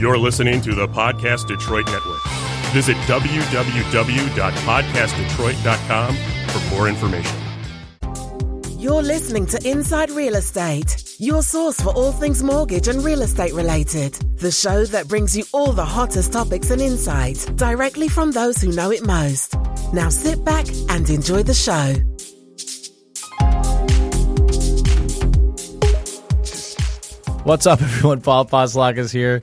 You're listening to the Podcast Detroit Network. Visit www.podcastdetroit.com for more information. You're listening to Inside Real Estate, your source for all things mortgage and real estate related. The show that brings you all the hottest topics and insights directly from those who know it most. Now sit back and enjoy the show. What's up, everyone? Paul Poslak is here.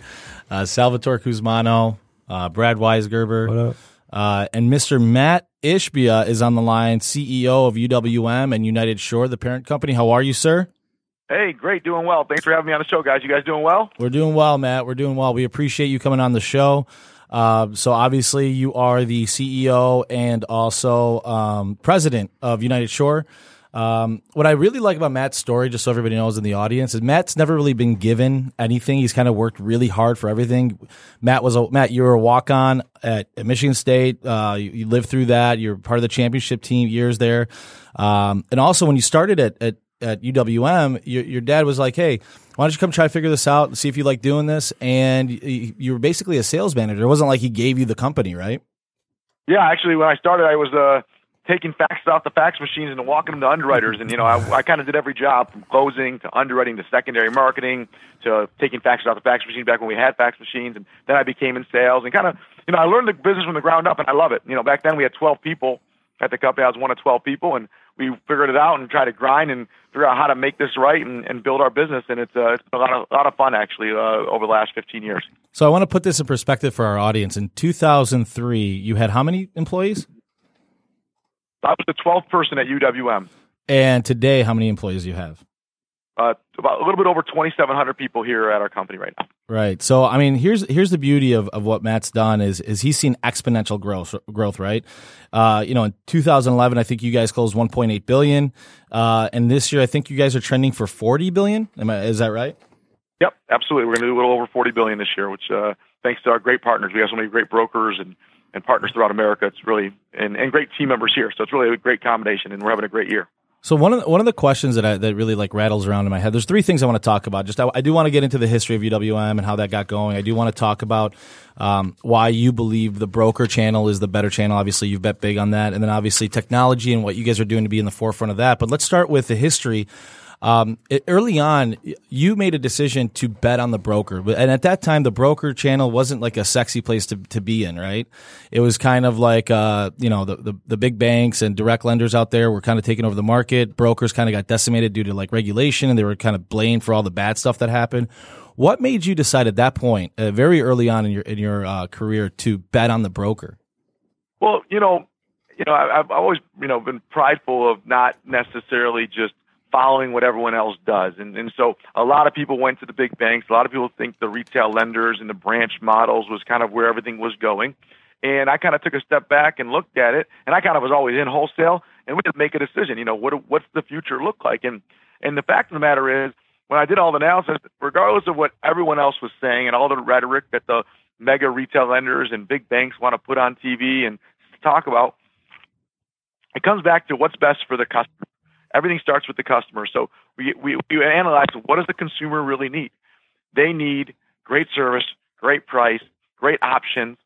Uh, Salvatore Kuzmano, uh, Brad Weisgerber, uh, and Mr. Matt Ishbia is on the line, CEO of UWM and United Shore, the parent company. How are you, sir? Hey, great, doing well. Thanks for having me on the show, guys. You guys doing well? We're doing well, Matt. We're doing well. We appreciate you coming on the show. Uh, so obviously, you are the CEO and also um, president of United Shore. Um, what I really like about Matt's story, just so everybody knows in the audience, is Matt's never really been given anything. He's kind of worked really hard for everything. Matt was a Matt. You were a walk on at, at, Michigan State. Uh, you, you, lived through that. You're part of the championship team years there. Um, and also when you started at, at, at UWM, your, your, dad was like, "Hey, why don't you come try to figure this out and see if you like doing this?" And you, you were basically a sales manager. It wasn't like he gave you the company, right? Yeah, actually, when I started, I was uh taking faxes off the fax machines and walking them to underwriters. And you know, I, I kind of did every job from closing to underwriting to secondary marketing to taking faxes off the fax machine back when we had fax machines. And then I became in sales and kind of, you know, I learned the business from the ground up, and I love it. You know, back then we had 12 people at the company. I was one of 12 people, and we figured it out and tried to grind and figure out how to make this right and, and build our business. And it's, uh, it's a lot of a lot of fun actually uh, over the last 15 years. So I want to put this in perspective for our audience. In 2003, you had how many employees? I was the 12th person at UWM. And today, how many employees do you have? Uh, about a little bit over 2,700 people here at our company right now. Right. So, I mean, here's here's the beauty of, of what Matt's done is is he's seen exponential growth growth. Right. Uh, you know, in 2011, I think you guys closed 1.8 billion, uh, and this year I think you guys are trending for 40 billion. Am I, is that right? Yep, absolutely. We're going to do a little over 40 billion this year, which uh, thanks to our great partners. We have so many great brokers and and partners throughout America. It's really and, and great team members here. So it's really a great combination, and we're having a great year. So one of the, one of the questions that I, that really like rattles around in my head. There's three things I want to talk about. Just I, I do want to get into the history of UWM and how that got going. I do want to talk about um, why you believe the broker channel is the better channel. Obviously, you've bet big on that, and then obviously technology and what you guys are doing to be in the forefront of that. But let's start with the history um, it, early on, you made a decision to bet on the broker, and at that time, the broker channel wasn't like a sexy place to, to be in, right? It was kind of like uh, you know the, the, the big banks and direct lenders out there were kind of taking over the market. Brokers kind of got decimated due to like regulation, and they were kind of blamed for all the bad stuff that happened. What made you decide at that point, uh, very early on in your in your uh, career, to bet on the broker? Well, you know, you know, I, I've always you know been prideful of not necessarily just following what everyone else does. And, and so a lot of people went to the big banks. A lot of people think the retail lenders and the branch models was kind of where everything was going. And I kind of took a step back and looked at it, and I kind of was always in wholesale, and we had to make a decision. You know, what what's the future look like? And and the fact of the matter is, when I did all the analysis, regardless of what everyone else was saying and all the rhetoric that the mega retail lenders and big banks want to put on TV and talk about, it comes back to what's best for the customer. Everything starts with the customer. So we, we, we analyze what does the consumer really need? They need great service, great price, great options.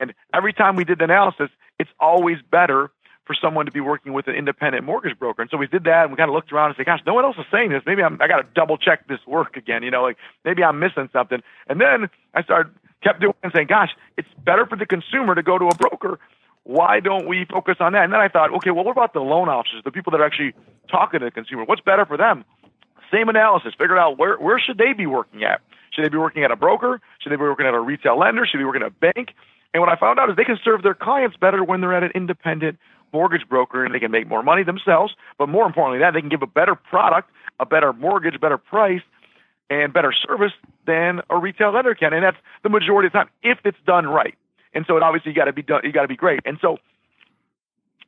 And every time we did the analysis, it's always better for someone to be working with an independent mortgage broker. And so we did that and we kind of looked around and said, gosh, no one else is saying this. Maybe I'm, I got to double check this work again. You know, like maybe I'm missing something. And then I started, kept doing and saying, gosh, it's better for the consumer to go to a broker why don't we focus on that? And then I thought, okay, well, what about the loan officers, the people that are actually talking to the consumer? What's better for them? Same analysis. Figured out where where should they be working at? Should they be working at a broker? Should they be working at a retail lender? Should they be working at a bank? And what I found out is they can serve their clients better when they're at an independent mortgage broker and they can make more money themselves. But more importantly, that they can give a better product, a better mortgage, better price, and better service than a retail lender can. And that's the majority of the time if it's done right. And so it obviously you got to be done, you got to be great. And so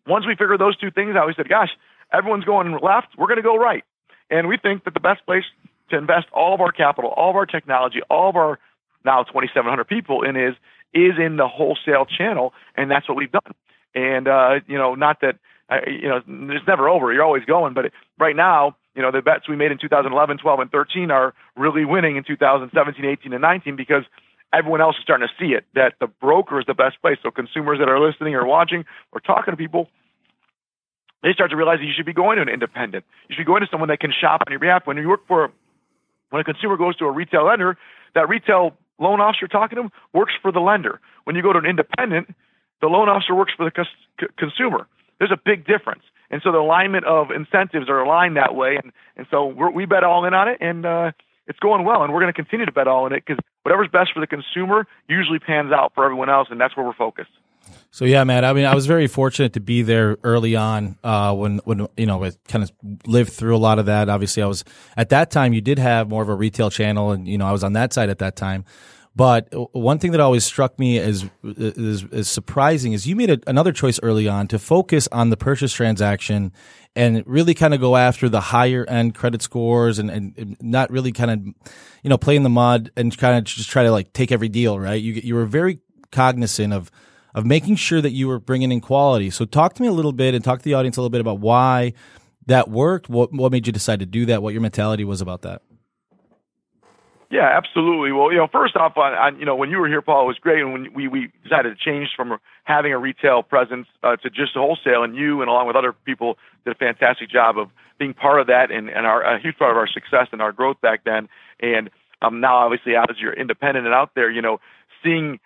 once we figure those two things out, we said, gosh, everyone's going left, we're going to go right. And we think that the best place to invest all of our capital, all of our technology, all of our now 2,700 people in is is in the wholesale channel, and that's what we've done. And uh, you know, not that uh, you know it's never over; you're always going. But right now, you know, the bets we made in 2011, 12, and 13 are really winning in 2017, 18, and 19 because everyone else is starting to see it that the broker is the best place. So consumers that are listening or watching or talking to people, they start to realize that you should be going to an independent. You should be going to someone that can shop on your behalf. When you work for, when a consumer goes to a retail lender, that retail loan officer talking to them works for the lender. When you go to an independent, the loan officer works for the cus- consumer. There's a big difference. And so the alignment of incentives are aligned that way. And, and so we bet all in on it. And, uh, it's going well, and we're going to continue to bet all in it because whatever's best for the consumer usually pans out for everyone else, and that's where we're focused. So yeah, Matt. I mean, I was very fortunate to be there early on uh, when when you know I kind of lived through a lot of that. Obviously, I was at that time. You did have more of a retail channel, and you know I was on that side at that time. But one thing that always struck me as is, is surprising is you made a, another choice early on to focus on the purchase transaction and really kind of go after the higher end credit scores and, and not really kind of you know play in the mud and kind of just try to like take every deal right. You you were very cognizant of of making sure that you were bringing in quality. So talk to me a little bit and talk to the audience a little bit about why that worked. What what made you decide to do that? What your mentality was about that? Yeah, absolutely. Well, you know, first off, on, on you know, when you were here, Paul, it was great, and when we we decided to change from having a retail presence uh, to just wholesale, and you and along with other people did a fantastic job of being part of that, and and our a huge part of our success and our growth back then. And um, now, obviously, as you're independent and out there, you know, seeing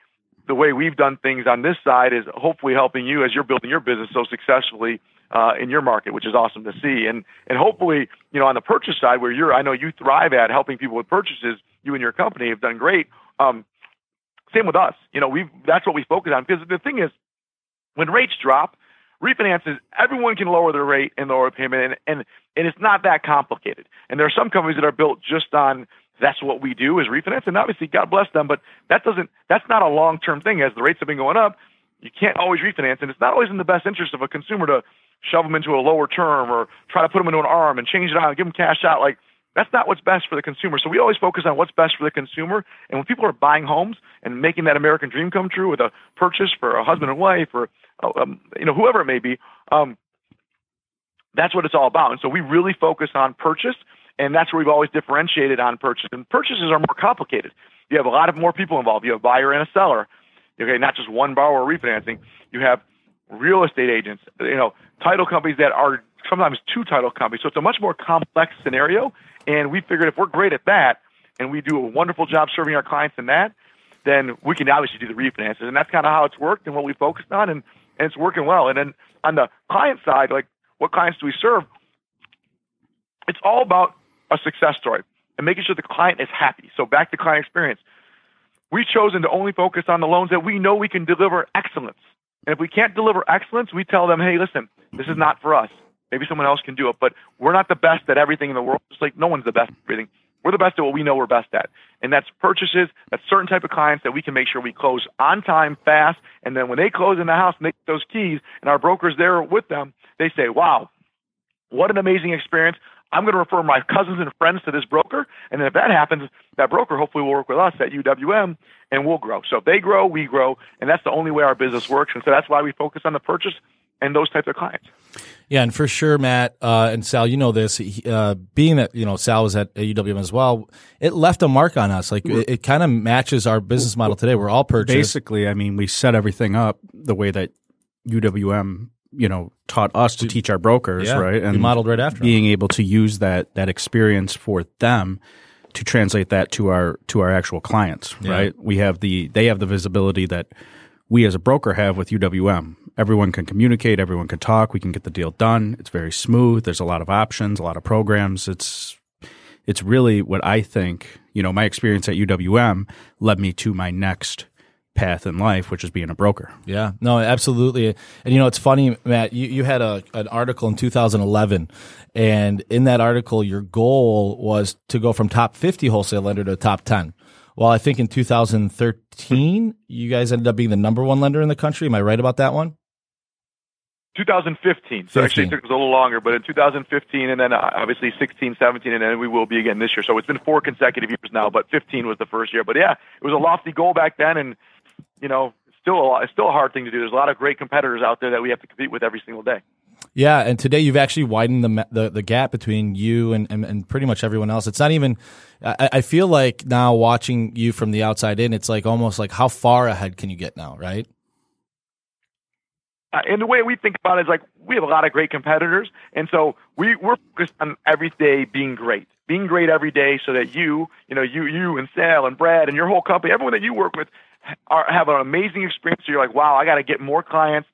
the way we've done things on this side is hopefully helping you as you're building your business so successfully uh, in your market, which is awesome to see. And and hopefully, you know, on the purchase side, where you're, I know you thrive at helping people with purchases. You and your company have done great. Um, same with us. You know, we that's what we focus on because the thing is, when rates drop, refinances everyone can lower their rate and lower payment, and and and it's not that complicated. And there are some companies that are built just on that's what we do is refinance, and obviously God bless them, but that doesn't that's not a long term thing. As the rates have been going up, you can't always refinance, and it's not always in the best interest of a consumer to shove them into a lower term or try to put them into an arm and change it out and give them cash out. Like that's not what's best for the consumer. So we always focus on what's best for the consumer. And when people are buying homes and making that American dream come true with a purchase for a husband and wife or uh, um, you know whoever it may be, um, that's what it's all about. And so we really focus on purchase, and that's where we've always differentiated on purchase. And purchases are more complicated. You have a lot of more people involved. You have a buyer and a seller. Okay, not just one borrower refinancing. You have real estate agents. You know, title companies that are sometimes two title companies. So it's a much more complex scenario. And we figured if we're great at that and we do a wonderful job serving our clients in that, then we can obviously do the refinances. And that's kind of how it's worked and what we focused on. And, and it's working well. And then on the client side, like what clients do we serve? It's all about a success story and making sure the client is happy. So back to client experience. We've chosen to only focus on the loans that we know we can deliver excellence. And if we can't deliver excellence, we tell them, hey, listen, this is not for us. Maybe someone else can do it, but we're not the best at everything in the world. Just like no one's the best at everything. We're the best at what we know we're best at. And that's purchases, that's certain type of clients that we can make sure we close on time, fast, and then when they close in the house and they get those keys and our broker's there with them, they say, Wow, what an amazing experience. I'm going to refer my cousins and friends to this broker. And then if that happens, that broker hopefully will work with us at UWM and we'll grow. So if they grow, we grow. And that's the only way our business works. And so that's why we focus on the purchase and those types of clients. Yeah, and for sure, Matt uh, and Sal, you know this. Uh, being that you know Sal was at UWM as well, it left a mark on us. Like it, it kind of matches our business model today. We're all purchased. Basically, I mean, we set everything up the way that UWM you know taught us to teach our brokers, yeah, right? And modeled right after being them. able to use that that experience for them to translate that to our to our actual clients, yeah. right? We have the they have the visibility that we as a broker have with UWM. Everyone can communicate, everyone can talk, we can get the deal done. It's very smooth. There's a lot of options, a lot of programs. It's it's really what I think, you know, my experience at UWM led me to my next path in life, which is being a broker. Yeah, no, absolutely. And you know, it's funny, Matt. You you had a an article in 2011, and in that article, your goal was to go from top 50 wholesale lender to top 10. Well, I think in 2013, you guys ended up being the number one lender in the country. Am I right about that one? 2015. So 15. actually, it took us a little longer, but in 2015, and then uh, obviously 16, 17, and then we will be again this year. So it's been four consecutive years now, but 15 was the first year. But yeah, it was a lofty goal back then, and you know, still a lot, it's still a hard thing to do. There's a lot of great competitors out there that we have to compete with every single day. Yeah, and today you've actually widened the the, the gap between you and, and, and pretty much everyone else. It's not even. I, I feel like now watching you from the outside in, it's like almost like how far ahead can you get now, right? Uh, and the way we think about it is like we have a lot of great competitors, and so we we're focused on every day being great, being great every day, so that you, you know, you you and Sal and Brad and your whole company, everyone that you work with, are have an amazing experience. So you're like, wow, I got to get more clients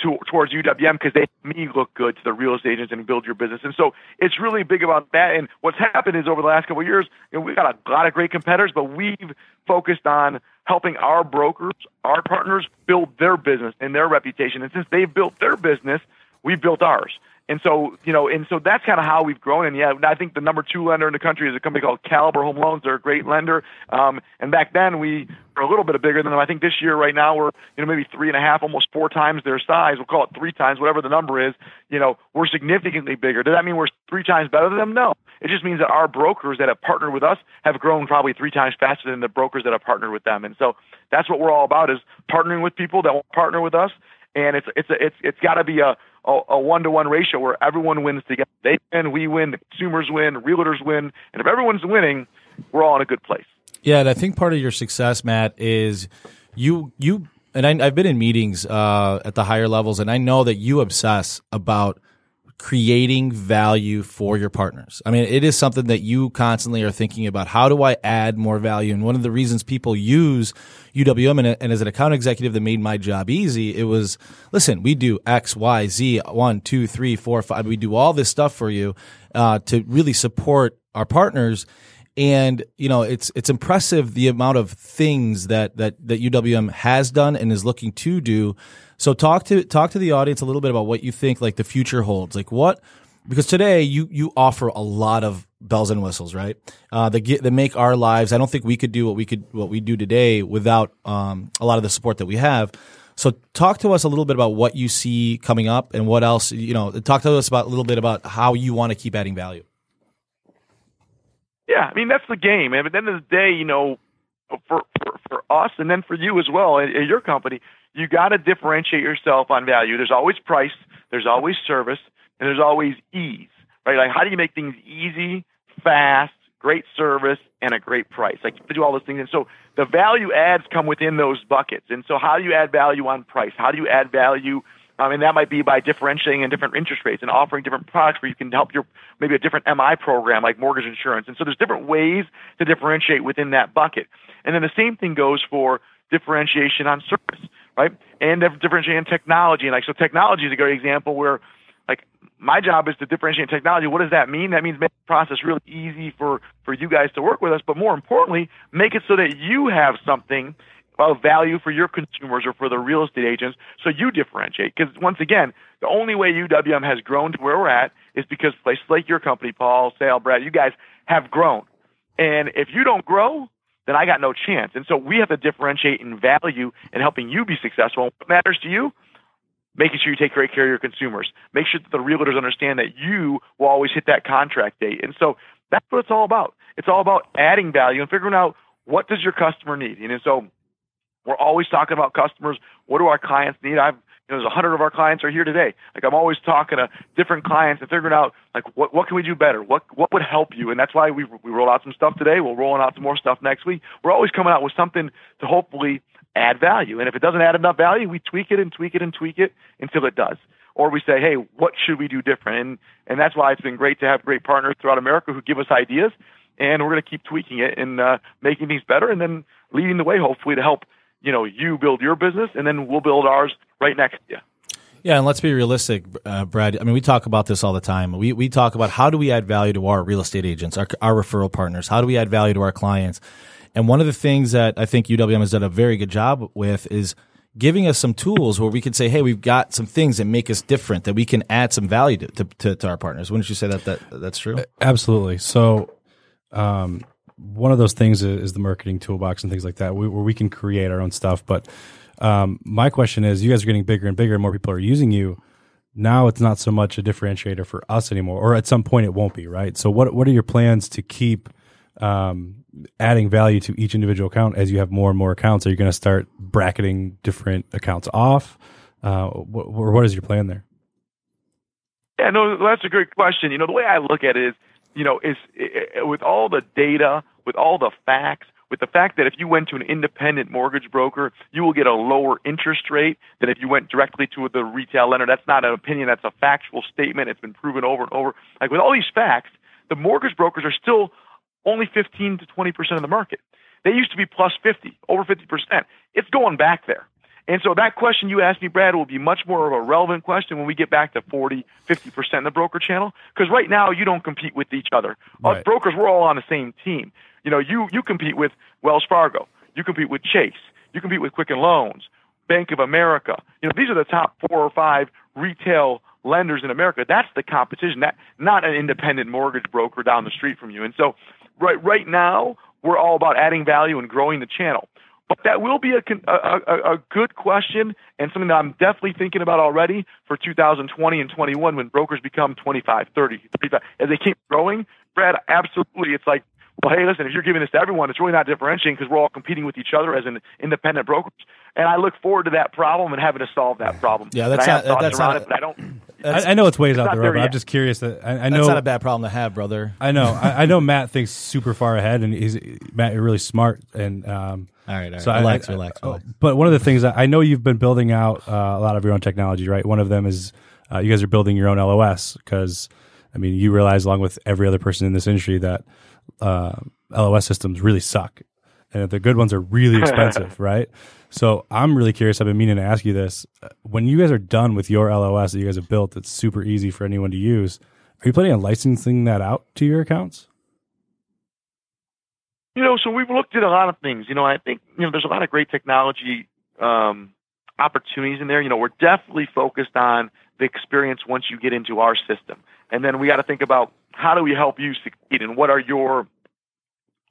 to, towards UWM because they make me look good to the real estate agents and build your business. And so it's really big about that. And what's happened is over the last couple of years, you know, we've got a lot of great competitors, but we've focused on helping our brokers, our partners build their business and their reputation. And since they've built their business, we've built ours. And so, you know, and so that's kind of how we've grown. And yeah, I think the number two lender in the country is a company called Caliber Home Loans. They're a great lender. Um, and back then we were a little bit bigger than them. I think this year, right now, we're you know maybe three and a half, almost four times their size. We'll call it three times, whatever the number is. You know, we're significantly bigger. Does that mean we're three times better than them? No. It just means that our brokers that have partnered with us have grown probably three times faster than the brokers that have partnered with them. And so that's what we're all about: is partnering with people that will partner with us. And it's it's a, it's it's got to be a a one to one ratio where everyone wins together. They win, we win, the consumers win, realtors win, and if everyone's winning, we're all in a good place. Yeah, and I think part of your success, Matt, is you you and I, have been in meetings uh, at the higher levels, and I know that you obsess about creating value for your partners. I mean, it is something that you constantly are thinking about. How do I add more value? And one of the reasons people use UWM and, as an account executive that made my job easy, it was, listen, we do X, Y, Z, one, two, three, four, five. We do all this stuff for you uh, to really support our partners and you know it's it's impressive the amount of things that that that UWM has done and is looking to do. So talk to talk to the audience a little bit about what you think like the future holds. Like what because today you you offer a lot of bells and whistles, right? Uh, that get that make our lives. I don't think we could do what we could what we do today without um, a lot of the support that we have. So talk to us a little bit about what you see coming up and what else you know. Talk to us about a little bit about how you want to keep adding value. Yeah, I mean that's the game. And at the end of the day, you know, for for, for us and then for you as well at, your company, you got to differentiate yourself on value. There's always price, there's always service, and there's always ease. Right? Like how do you make things easy, fast, great service, and a great price? Like do all those things. And so the value adds come within those buckets. And so how do you add value on price? How do you add value um, and that might be by differentiating in different interest rates and offering different products where you can help your maybe a different MI program like mortgage insurance. And so there's different ways to differentiate within that bucket. And then the same thing goes for differentiation on service, right? And differentiating technology. And like so technology is a great example where like my job is to differentiate technology. What does that mean? That means make the process really easy for, for you guys to work with us, but more importantly, make it so that you have something value for your consumers or for the real estate agents so you differentiate. Because once again, the only way UWM has grown to where we're at is because places like your company, Paul, Sal, Brad, you guys have grown. And if you don't grow, then I got no chance. And so we have to differentiate in value and helping you be successful. What matters to you? Making sure you take great care of your consumers. Make sure that the realtors understand that you will always hit that contract date. And so that's what it's all about. It's all about adding value and figuring out what does your customer need. And so we're always talking about customers. What do our clients need? I've you know, there's a hundred of our clients are here today. Like I'm always talking to different clients and figuring out like what what can we do better? What what would help you? And that's why we we rolled out some stuff today. We're rolling out some more stuff next week. We're always coming out with something to hopefully add value. And if it doesn't add enough value, we tweak it and tweak it and tweak it until it does. Or we say, hey, what should we do different? And and that's why it's been great to have great partners throughout America who give us ideas, and we're going to keep tweaking it and uh, making things better, and then leading the way hopefully to help you know, you build your business, and then we'll build ours right next to you. Yeah, and let's be realistic, uh, Brad. I mean, we talk about this all the time. We we talk about how do we add value to our real estate agents, our our referral partners. How do we add value to our clients? And one of the things that I think UWM has done a very good job with is giving us some tools where we can say, "Hey, we've got some things that make us different that we can add some value to to, to, to our partners." Wouldn't you say that that that's true? Absolutely. So, um, one of those things is the marketing toolbox and things like that, where we can create our own stuff. But um, my question is, you guys are getting bigger and bigger, and more people are using you. Now it's not so much a differentiator for us anymore, or at some point it won't be, right? So what what are your plans to keep um, adding value to each individual account as you have more and more accounts? Are you going to start bracketing different accounts off, uh, or what is your plan there? Yeah, no, that's a great question. You know, the way I look at it is, you know, is with all the data, with all the facts, with the fact that if you went to an independent mortgage broker, you will get a lower interest rate than if you went directly to the retail lender. That's not an opinion, that's a factual statement. It's been proven over and over. Like with all these facts, the mortgage brokers are still only 15 to 20% of the market. They used to be plus 50, over 50%. It's going back there. And so that question you asked me, Brad, will be much more of a relevant question when we get back to 40, 50% in the broker channel. Because right now you don't compete with each other. Right. Us brokers, we're all on the same team. You know, you, you compete with Wells Fargo. You compete with Chase. You compete with Quicken Loans, Bank of America. You know, these are the top four or five retail lenders in America. That's the competition. That not an independent mortgage broker down the street from you. And so right right now we're all about adding value and growing the channel. But that will be a, a, a, good question and something that I'm definitely thinking about already for 2020 and 21 when brokers become 25, 30, 35. As they keep growing, Brad, absolutely. It's like, well, hey, listen, if you're giving this to everyone, it's really not differentiating because we're all competing with each other as an independent brokers. And I look forward to that problem and having to solve that problem. Yeah, that's not, that's not, it, but I don't. I, I, know it's ways it's out the road, but I'm just curious that I, I know that's not a bad problem to have, brother. I know. I, I, know Matt thinks super far ahead, and he's Matt. You're really smart, and um, all right, all right. So relax, I, relax, relax. But one of the things that I know you've been building out uh, a lot of your own technology, right? One of them is uh, you guys are building your own LOS because I mean you realize along with every other person in this industry that uh, LOS systems really suck, and the good ones are really expensive, right? So I'm really curious. I've been meaning to ask you this: when you guys are done with your LOS that you guys have built, that's super easy for anyone to use. Are you planning on licensing that out to your accounts? You know, so we've looked at a lot of things. You know, I think you know there's a lot of great technology um, opportunities in there. You know, we're definitely focused on the experience once you get into our system, and then we got to think about how do we help you succeed and what are your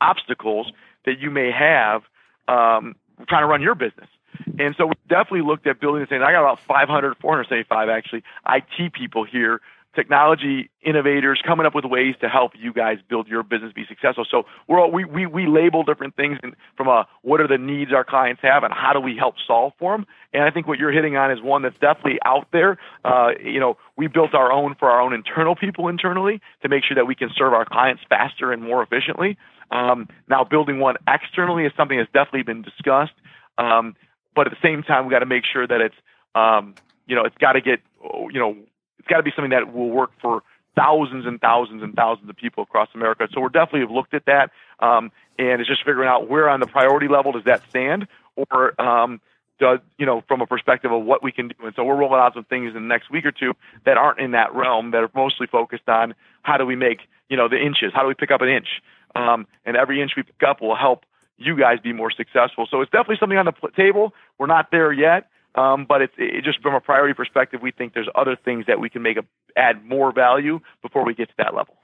obstacles that you may have um, trying to run your business. And so we definitely looked at building this thing. I got about 500, 475 actually IT people here, technology innovators coming up with ways to help you guys build your business be successful. So we're all, we, we, we label different things from a, what are the needs our clients have and how do we help solve for them. And I think what you're hitting on is one that's definitely out there. Uh, you know, we built our own for our own internal people internally to make sure that we can serve our clients faster and more efficiently. Um, now, building one externally is something that's definitely been discussed, um, but at the same time, we got to make sure that it's um, you know it's got to get you know it's got to be something that will work for thousands and thousands and thousands of people across America. So we're definitely have looked at that, um, and it's just figuring out where on the priority level does that stand, or um, does you know from a perspective of what we can do. And so we're rolling out some things in the next week or two that aren't in that realm that are mostly focused on how do we make you know the inches, how do we pick up an inch, um, and every inch we pick up will help you guys be more successful. So it's definitely something on the table. We're not there yet, um, but it's it, just from a priority perspective, we think there's other things that we can make a, add more value before we get to that level.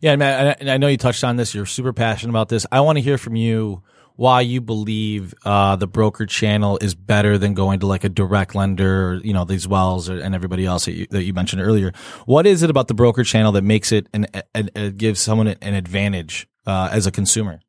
Yeah, man, and I know you touched on this. You're super passionate about this. I want to hear from you why you believe uh, the broker channel is better than going to like a direct lender, or, you know, these Wells or, and everybody else that you, that you, mentioned earlier. What is it about the broker channel that makes it and gives someone an advantage uh, as a consumer?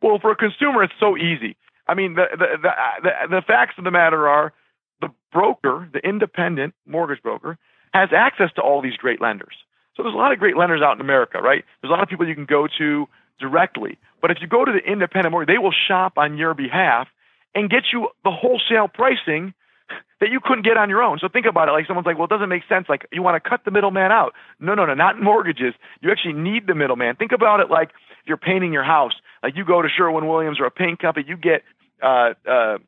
Well, for a consumer, it's so easy. I mean, the, the the, the the facts of the matter are, the broker, the independent mortgage broker, has access to all these great lenders. So there's a lot of great lenders out in America, right? There's a lot of people you can go to directly. But if you go to the independent mortgage, they will shop on your behalf and get you the wholesale pricing that you couldn't get on your own. So think about it. Like someone's like, well, it doesn't make sense. Like you want to cut the middleman out. No, no, no, not mortgages. You actually need the middleman. Think about it like you're painting your house. Like you go to Sherwin Williams or a paint company, you get, uh, uh,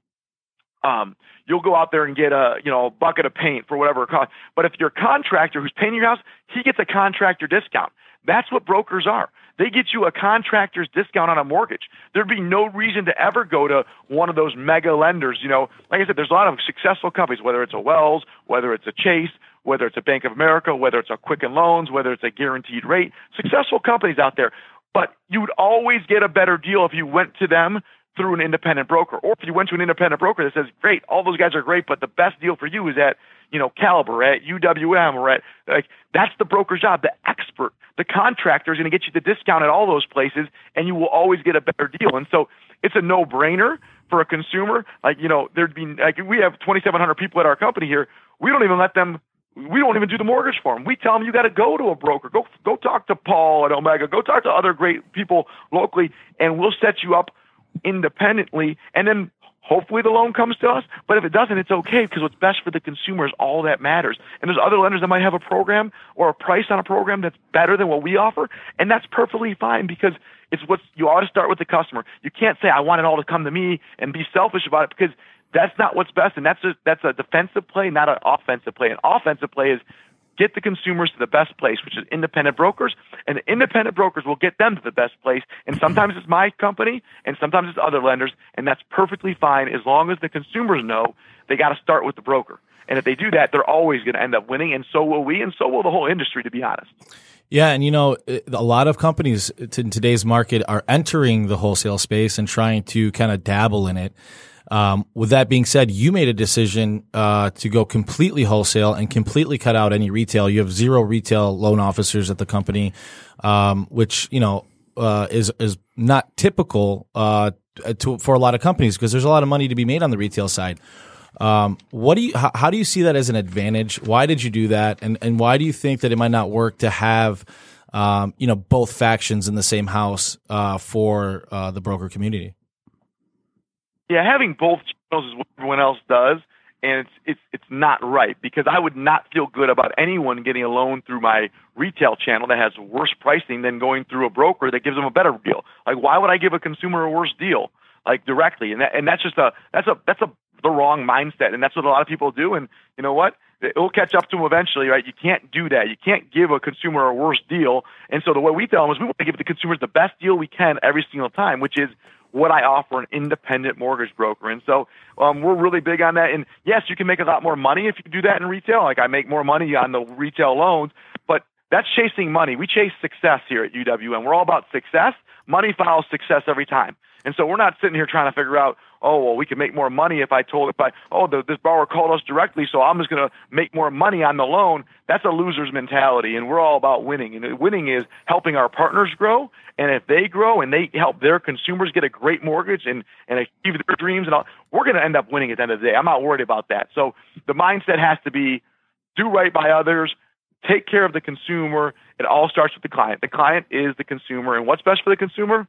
um, you'll go out there and get a, you know, a bucket of paint for whatever it costs. But if your contractor who's painting your house, he gets a contractor discount. That's what brokers are. They get you a contractor's discount on a mortgage. There'd be no reason to ever go to one of those mega lenders. You know, like I said, there's a lot of successful companies, whether it's a Wells, whether it's a Chase, whether it's a Bank of America, whether it's a Quicken Loans, whether it's a guaranteed rate. Successful companies out there. But you would always get a better deal if you went to them through an independent broker, or if you went to an independent broker that says, "Great, all those guys are great, but the best deal for you is at you know Caliber, at UWM, or at like that's the broker's job. The expert the contractor is going to get you the discount at all those places, and you will always get a better deal. And so it's a no-brainer for a consumer. Like you know, there'd be like we have 2,700 people at our company here. We don't even let them we don't even do the mortgage for them. We tell them you got to go to a broker. Go go talk to Paul at Omega. Go talk to other great people locally, and we'll set you up independently. And then hopefully the loan comes to us. But if it doesn't, it's okay because what's best for the consumer is all that matters. And there's other lenders that might have a program or a price on a program that's better than what we offer, and that's perfectly fine because it's what you ought to start with the customer. You can't say I want it all to come to me and be selfish about it because that's not what's best, and that's a that's a defensive play, not an offensive play. An offensive play is get the consumers to the best place, which is independent brokers, and the independent brokers will get them to the best place. And sometimes it's my company, and sometimes it's other lenders, and that's perfectly fine as long as the consumers know they got to start with the broker. And if they do that, they're always going to end up winning, and so will we, and so will the whole industry, to be honest. Yeah, and you know, a lot of companies in today's market are entering the wholesale space and trying to kind of dabble in it. Um, with that being said, you made a decision uh, to go completely wholesale and completely cut out any retail. You have zero retail loan officers at the company, um, which you know uh, is is not typical uh, to, for a lot of companies because there's a lot of money to be made on the retail side. Um, what do you? How, how, do you see that as an advantage? Why did you do that, and and why do you think that it might not work to have, um, you know, both factions in the same house uh, for uh, the broker community? Yeah, having both channels is what everyone else does, and it's it's it's not right because I would not feel good about anyone getting a loan through my retail channel that has worse pricing than going through a broker that gives them a better deal. Like, why would I give a consumer a worse deal, like directly? And that and that's just a that's a that's a the wrong mindset, and that's what a lot of people do. And you know what? It will catch up to them eventually, right? You can't do that. You can't give a consumer a worse deal. And so the way we tell them is we want to give the consumers the best deal we can every single time, which is what I offer an independent mortgage broker. And so um, we're really big on that. And yes, you can make a lot more money if you do that in retail. Like I make more money on the retail loans, but that's chasing money. We chase success here at UWM. We're all about success. Money follows success every time. And so we're not sitting here trying to figure out, oh, well, we can make more money if I told, if I, oh, the, this borrower called us directly, so I'm just going to make more money on the loan. That's a loser's mentality, and we're all about winning. And winning is helping our partners grow, and if they grow and they help their consumers get a great mortgage and, and achieve their dreams and all, we're going to end up winning at the end of the day. I'm not worried about that. So the mindset has to be do right by others, take care of the consumer. It all starts with the client. The client is the consumer, and what's best for the consumer?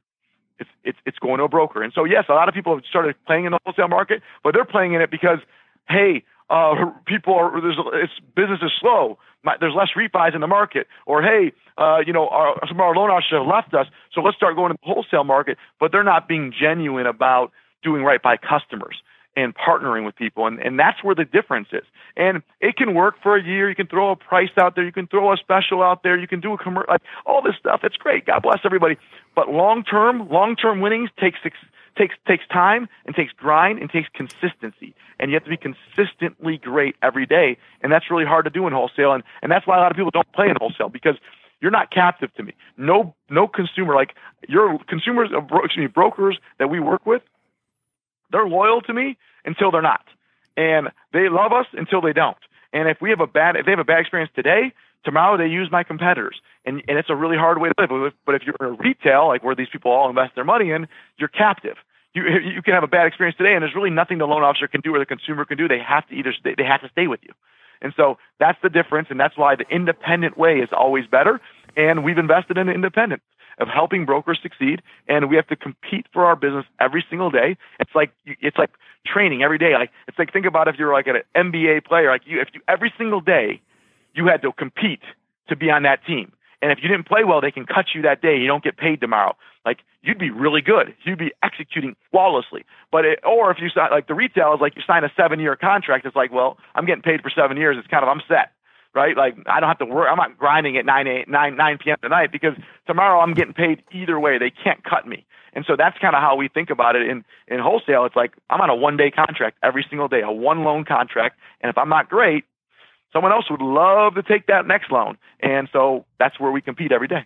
It's, it's, it's going to a broker. And so, yes, a lot of people have started playing in the wholesale market, but they're playing in it because, hey, uh, people are, there's, it's, business is slow. My, there's less refis in the market. Or, hey, uh, you know, our, some of our loan officers have left us, so let's start going to the wholesale market. But they're not being genuine about doing right by customers and partnering with people. And, and that's where the difference is. And it can work for a year. You can throw a price out there. You can throw a special out there. You can do a commercial, like all this stuff. It's great. God bless everybody. But long term, long term winnings takes takes takes time and takes grind and takes consistency. And you have to be consistently great every day. And that's really hard to do in wholesale. And, and that's why a lot of people don't play in wholesale because you're not captive to me. No, no consumer, like your consumers, excuse me, brokers that we work with, they're loyal to me until they're not. And they love us until they don't. And if we have a bad, if they have a bad experience today, tomorrow they use my competitors. And, and it's a really hard way to live. But if you're in retail, like where these people all invest their money in, you're captive. You, you can have a bad experience today, and there's really nothing the loan officer can do or the consumer can do. They have to either stay, they have to stay with you. And so that's the difference, and that's why the independent way is always better. And we've invested in the independent of helping brokers succeed, and we have to compete for our business every single day. It's like it's like training every day. Like it's like think about if you're like an NBA player, like you if you every single day you had to compete to be on that team. And if you didn't play well, they can cut you that day. You don't get paid tomorrow. Like you'd be really good. You'd be executing flawlessly. But it, or if you sign like the retail is like you sign a seven year contract. It's like, well, I'm getting paid for seven years. It's kind of I'm set right? Like I don't have to work. I'm not grinding at 9, 8, 9, 9 p.m. tonight because tomorrow I'm getting paid either way. They can't cut me. And so that's kind of how we think about it in, in wholesale. It's like I'm on a one day contract every single day, a one loan contract. And if I'm not great, someone else would love to take that next loan. And so that's where we compete every day.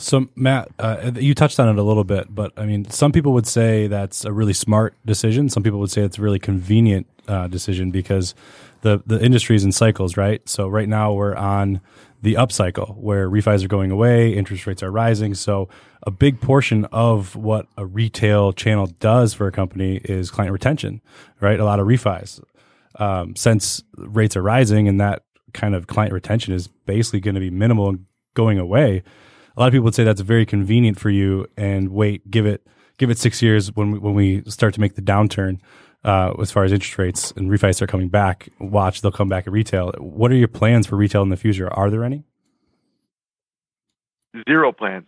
So Matt, uh, you touched on it a little bit, but I mean, some people would say that's a really smart decision. Some people would say it's a really convenient uh, decision because the the industry is in cycles, right? So right now we're on the upcycle where refis are going away, interest rates are rising. So a big portion of what a retail channel does for a company is client retention, right? A lot of refis. Um, since rates are rising and that kind of client retention is basically going to be minimal and going away. A lot of people would say that's very convenient for you and wait, give it give it six years when we, when we start to make the downturn uh, as far as interest rates and refis start coming back. Watch, they'll come back at retail. What are your plans for retail in the future? Are there any? Zero plans.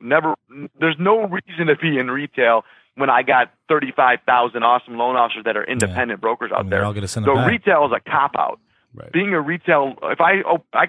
Never. There's no reason to be in retail when I got 35,000 awesome loan officers that are independent yeah. brokers out there. So back. retail is a cop out. Right. Being a retail, if I, oh, I,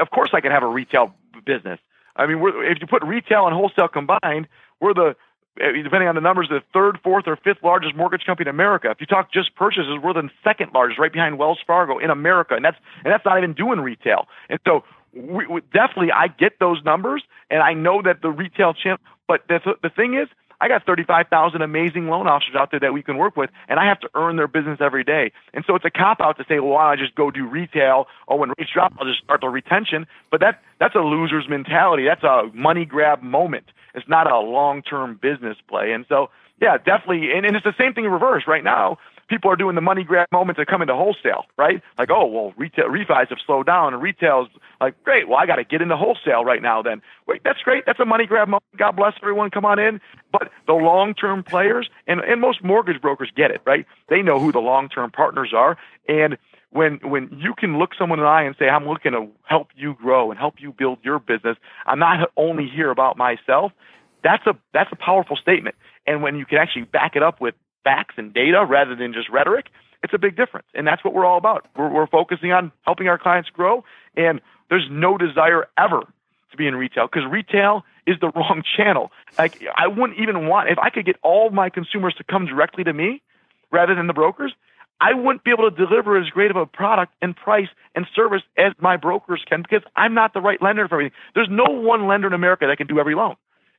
of course I can have a retail business. I mean, if you put retail and wholesale combined, we're the eh, depending on the numbers, the third, fourth, or fifth largest mortgage company in America. If you talk just purchases, we're the second largest, right behind Wells Fargo in America, and that's and that's not even doing retail. And so, we, we, definitely, I get those numbers, and I know that the retail channel. But the the thing is, I got 35,000 amazing loan officers out there that we can work with, and I have to earn their business every day. And so it's a cop out to say, well, why don't I just go do retail? Or when rates drop, I'll just start the retention. But that that's a loser's mentality. That's a money grab moment. It's not a long term business play. And so, yeah, definitely. And, and it's the same thing in reverse right now people are doing the money grab moments to come into wholesale, right? Like, oh, well, retail refis have slowed down, and retail's like, great. Well, I got to get into wholesale right now. Then, wait, that's great. That's a money grab moment. God bless everyone. Come on in. But the long term players and and most mortgage brokers get it, right? They know who the long term partners are, and when when you can look someone in the eye and say, I'm looking to help you grow and help you build your business. I'm not only here about myself. That's a that's a powerful statement. And when you can actually back it up with facts and data rather than just rhetoric, it's a big difference. And that's what we're all about. We're, we're focusing on helping our clients grow, and there's no desire ever to be in retail because retail is the wrong channel. Like I wouldn't even want if I could get all my consumers to come directly to me rather than the brokers. I wouldn't be able to deliver as great of a product and price and service as my brokers can because I'm not the right lender for everything. There's no one lender in America that can do every loan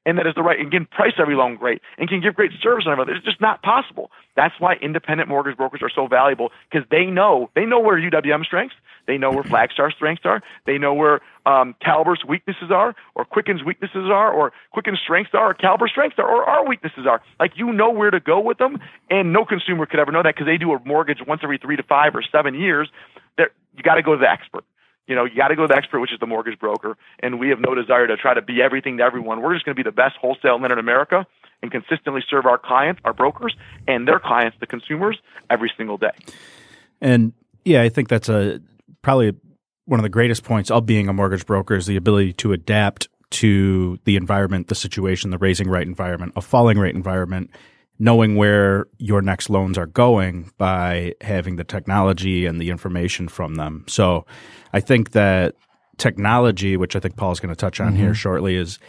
and that is the right and can price every loan great and can give great service on everything. It's just not possible. That's why independent mortgage brokers are so valuable because they know they know where UWM strengths, they know where Flagstar strengths are, they know where um, Caliber's weaknesses are, or Quicken's weaknesses are, or Quicken's strengths are, or Caliber's strengths are, or our weaknesses are. Like you know where to go with them, and no consumer could ever know that because they do a mortgage once every three to five or seven years. That you got to go to the expert you know, you got to go to the expert, which is the mortgage broker. And we have no desire to try to be everything to everyone. We're just going to be the best wholesale lender in America and consistently serve our clients, our brokers, and their clients, the consumers, every single day. And yeah, I think that's a probably one of the greatest points of being a mortgage broker is the ability to adapt to the environment, the situation, the raising rate environment, a falling rate environment, knowing where your next loans are going by having the technology and the information from them. So I think that technology, which I think Paul's going to touch on mm-hmm. here shortly, is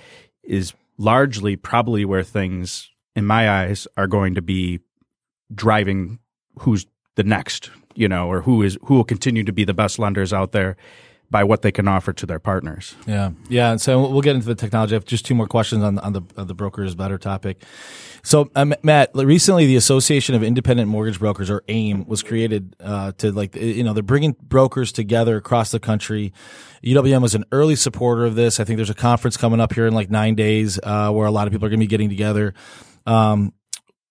is largely probably where things, in my eyes, are going to be driving who's the next, you know, or who is who will continue to be the best lenders out there by what they can offer to their partners. Yeah, yeah. And so we'll get into the technology. I have just two more questions on on the on the brokers better topic. So um, Matt, recently the Association of Independent Mortgage Brokers, or AIME, was created uh, to like you know they're bringing brokers together across the country. UWM was an early supporter of this. I think there's a conference coming up here in like nine days uh, where a lot of people are going to be getting together. Um,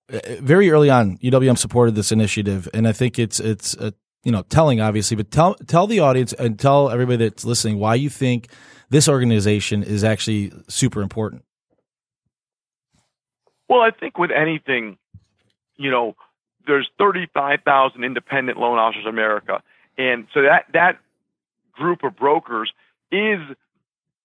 very early on, UWM supported this initiative, and I think it's it's a you know, telling obviously, but tell tell the audience and tell everybody that's listening why you think this organization is actually super important. Well, I think with anything, you know, there's 35,000 independent loan officers in America, and so that that group of brokers is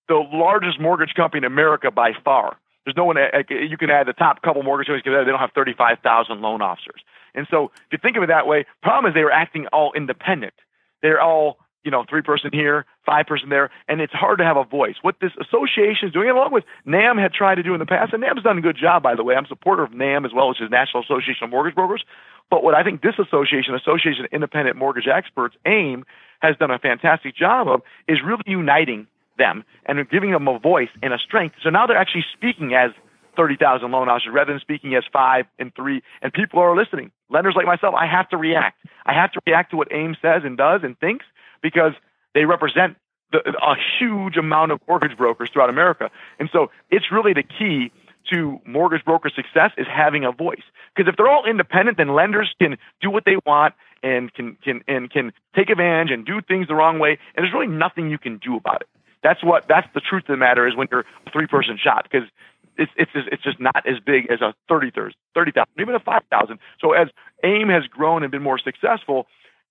the largest mortgage company in America by far. There's no one uh, you can add the top couple mortgage companies because they don't have 35,000 loan officers. And so if you think of it that way, problem is they were acting all independent. They're all, you know, three person here, five person there, and it's hard to have a voice. What this association is doing, along with NAM had tried to do in the past, and NAM's done a good job, by the way. I'm a supporter of NAM as well, which is National Association of Mortgage Brokers. But what I think this association, Association of Independent Mortgage Experts, AIME, has done a fantastic job of is really uniting them and giving them a voice and a strength. So now they're actually speaking as 30,000 loan officers rather than speaking as five and three. And people are listening. Lenders like myself, I have to react. I have to react to what AIME says and does and thinks because they represent the, a huge amount of mortgage brokers throughout America. And so it's really the key to mortgage broker success is having a voice. Because if they're all independent, then lenders can do what they want and can can and can take advantage and do things the wrong way, and there's really nothing you can do about it. That's what that's the truth of the matter is when you're a three person shop because it's it's just, it's just not as big as a 30 30,000 even a 5,000. So as AIME has grown and been more successful,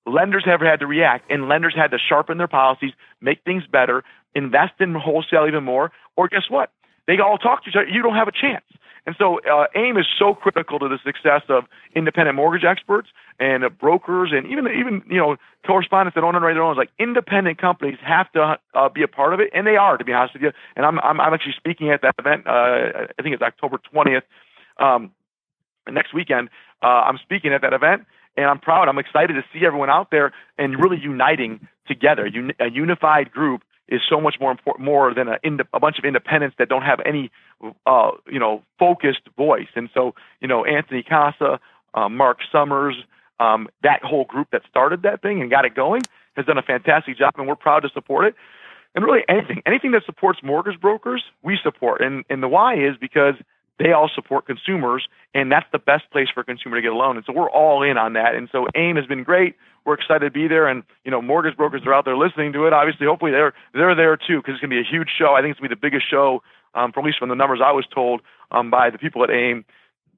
lenders have had to react and lenders had to sharpen their policies, make things better, invest in wholesale even more, or guess what? They all talk to each other. You don't have a chance. And so uh, AIME is so critical to the success of independent mortgage experts and uh, brokers and even even you know correspondents that own and write their own. Like independent companies have to uh, be a part of it, and they are to be honest with you. And I'm I'm, I'm actually speaking at that event. Uh, I think it's October 20th, um, next weekend. Uh, I'm speaking at that event, and I'm proud. I'm excited to see everyone out there and really uniting together, un- a unified group is so much more important, more than a, a bunch of independents that don't have any, uh, you know, focused voice. And so, you know, Anthony Casa, uh, Mark Summers, um, that whole group that started that thing and got it going has done a fantastic job, and we're proud to support it. And really, anything, anything that supports mortgage brokers, we support. And and the why is because they all support consumers, and that's the best place for a consumer to get a loan. And so we're all in on that. And so AIME has been great. We're excited to be there, and you know, mortgage brokers are out there listening to it. Obviously, hopefully they're they're there too because it's going to be a huge show. I think it's going to be the biggest show, um, from at least from the numbers I was told um, by the people at AIME,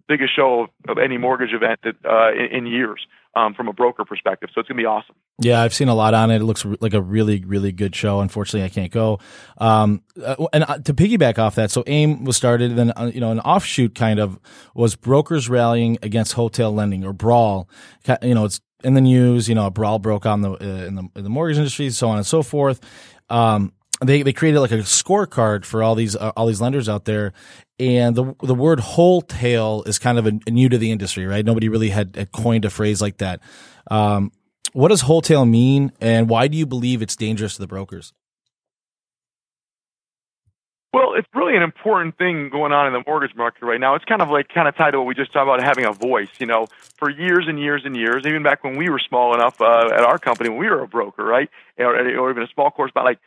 biggest show of, any mortgage event that, uh, in, in years um, from a broker perspective. So it's going to be awesome. Yeah, I've seen a lot on it. It looks like a really, really good show. Unfortunately, I can't go. Um, uh, and uh, to piggyback off that, so AIME was started, then uh, you know an offshoot kind of was brokers rallying against hotel lending or brawl. You know, it's in the news. You know, a brawl broke out in the in the, in the mortgage industry, so on and so forth. Um, they they created like a scorecard for all these uh, all these lenders out there, and the the word wholesale is kind of a, a new to the industry, right? Nobody really had, had coined a phrase like that. Um, what does wholesale mean, and why do you believe it's dangerous to the brokers? Well, it's really an important thing going on in the mortgage market right now. It's kind of like kind of tied to what we just talked about having a voice. You know, for years and years and years, even back when we were small enough uh, at our company, when we were a broker, right, or, or even a small correspondent, like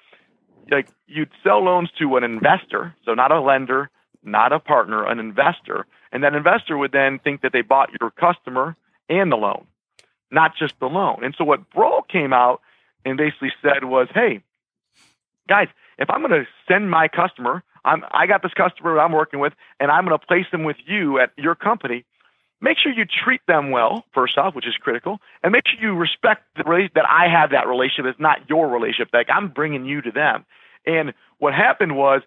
like you'd sell loans to an investor, so not a lender, not a partner, an investor, and that investor would then think that they bought your customer and the loan, not just the loan. And so what Brawl came out and basically said was, "Hey, guys, if I'm going to send my customer, I'm I got this customer that I'm working with, and I'm going to place them with you at your company." Make sure you treat them well, first off, which is critical, and make sure you respect the that I have that relationship. It's not your relationship. Like I'm bringing you to them. And what happened was,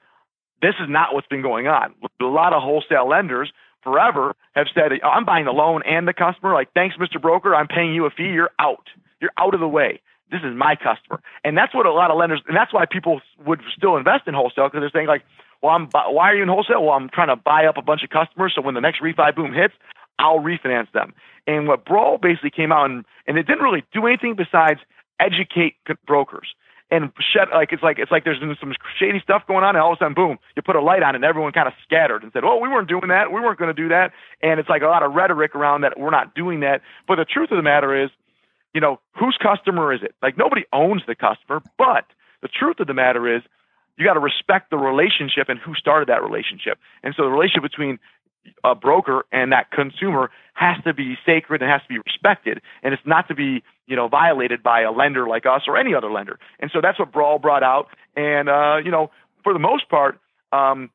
this is not what's been going on. A lot of wholesale lenders forever have said, I'm buying the loan and the customer. Like, thanks, Mr. Broker. I'm paying you a fee. You're out. You're out of the way. This is my customer. And that's what a lot of lenders, and that's why people would still invest in wholesale because they're saying, like, well, I'm, why are you in wholesale? Well, I'm trying to buy up a bunch of customers so when the next refi boom hits, I'll refinance them. And what Brawl basically came out and, and it didn't really do anything besides educate brokers and shed like it's like it's like there's some shady stuff going on, and all of a sudden, boom, you put a light on, it and everyone kind of scattered and said, "Oh, we weren't doing that. We weren't going to do that." And it's like a lot of rhetoric around that we're not doing that. But the truth of the matter is, you know, whose customer is it? Like nobody owns the customer, but the truth of the matter is, you got to respect the relationship and who started that relationship. And so the relationship between a broker and that consumer has to be sacred and has to be respected, and it's not to be you know violated by a lender like us or any other lender. And so that's what Brawl brought out. And uh, you know, for the most part, um,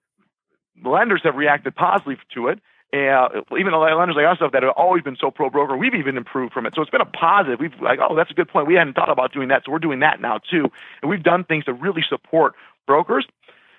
lenders have reacted positively to it. Uh, even lenders like ourselves that have always been so pro broker, we've even improved from it. So it's been a positive. We've like, oh, that's a good point. We hadn't thought about doing that, so we're doing that now too. And we've done things to really support brokers.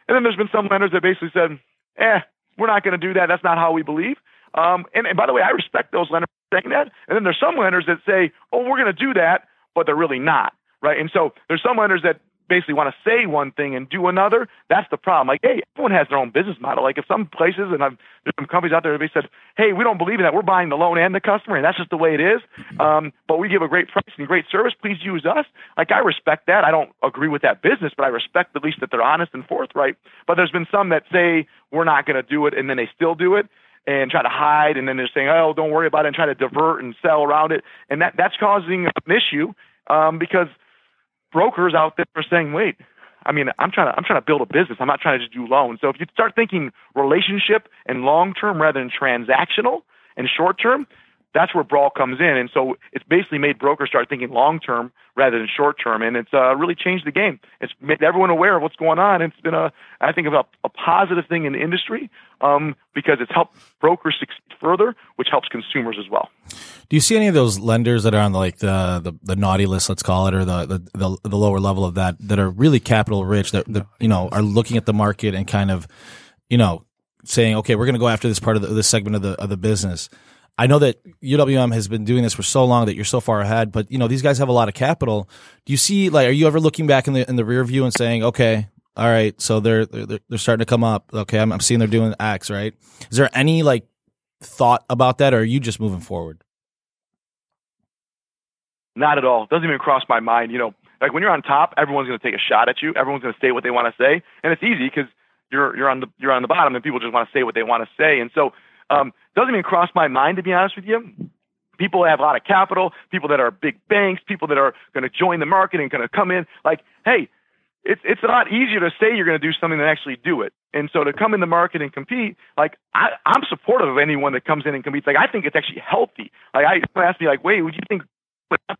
And then there's been some lenders that basically said, eh, we're not going to do that. That's not how we believe. Um, and, and by the way, I respect those lenders saying that. And then there's some lenders that say, oh, we're going to do that, but they're really not. Right. And so there's some lenders that basically want to say one thing and do another, that's the problem. Like, hey, everyone has their own business model. Like, if some places and I've, there's some companies out there that said, hey, we don't believe in that. We're buying the loan and the customer, and that's just the way it is. Um, but we give a great price and great service. Please use us. Like, I respect that. I don't agree with that business, but I respect at least that they're honest and forthright. But there's been some that say we're not going to do it, and then they still do it and try to hide, and then they're saying, oh, don't worry about it, and try to divert and sell around it, and that that's causing an issue um, because brokers out there are saying, wait, I mean, I'm trying to I'm trying to build a business. I'm not trying to just do loans. So if you start thinking relationship and long term rather than transactional and short term, that's where brawl comes in. And so it's basically made brokers start thinking long term rather than short term. And it's uh, really changed the game. It's made everyone aware of what's going on. It's been a, I think, a, a positive thing in the industry um, because it's helped brokers succeed further, which helps consumers as well. Do you see any of those lenders that are on the, like the, the, the naughty list, let's call it, or the, the, the, the lower level of that, that are really capital rich, that, that, you know, are looking at the market and kind of, you know, saying, okay, we're going to go after this part of the, this segment of the, of the business. I know that UWM has been doing this for so long that you're so far ahead, but you know these guys have a lot of capital. Do you see like are you ever looking back in the in the rear view and saying, okay, all right, so they're they're, they're starting to come up. Okay, I'm, I'm seeing they're doing X, right? Is there any like thought about that, or are you just moving forward? Not at all. Doesn't even cross my mind. You know, like when you're on top, everyone's going to take a shot at you. Everyone's going to say what they want to say, and it's easy because you're you're on the you're on the bottom, and people just want to say what they want to say. And so um, doesn't even cross my mind to be honest with you. People have a lot of capital, people that are big banks, people that are going to join the market and going to come in. Like, hey, it's it's a lot easier to say you're going to do something than actually do it. And so to come in the market and compete, like I, I'm supportive of anyone that comes in and competes. Like I think it's actually healthy. Like I someone asked me, like, wait, would you think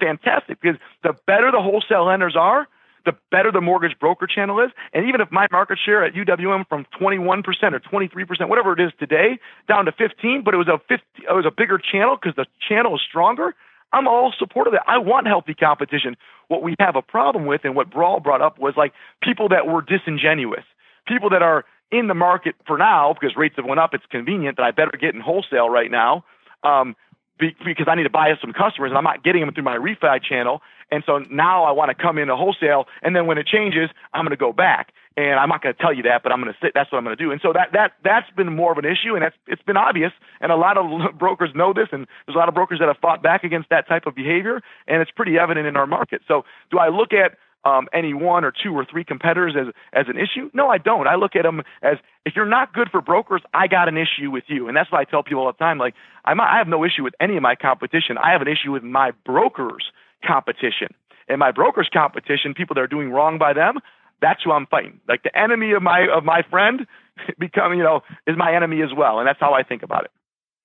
fantastic because the better the wholesale lenders are, the better the mortgage broker channel is. And even if my market share at UWM from 21% or 23%, whatever it is today, down to 15, but it was a 50, it was a bigger channel because the channel is stronger. I'm all supportive of that. I want healthy competition. What we have a problem with, and what Brawl brought up, was like people that were disingenuous, people that are in the market for now because rates have went up. It's convenient that I better get in wholesale right now. Um, be, because I need to buy some customers and I'm not getting them through my refi channel. And so now I want to come into wholesale. And then when it changes, I'm going to go back. And I'm not going to tell you that, but I'm going to sit. that's what I'm going to do. And so that, that, that's been more of an issue and that's, it's been obvious. And a lot of brokers know this. And there's a lot of brokers that have fought back against that type of behavior. And it's pretty evident in our market. So do I look at um, any one or two or three competitors as as an issue? No, I don't. I look at them as if you're not good for brokers, I got an issue with you, and that's what I tell people all the time. Like I'm, I have no issue with any of my competition. I have an issue with my brokers' competition, and my brokers' competition, people that are doing wrong by them. That's who I'm fighting. Like the enemy of my of my friend, becoming you know is my enemy as well, and that's how I think about it.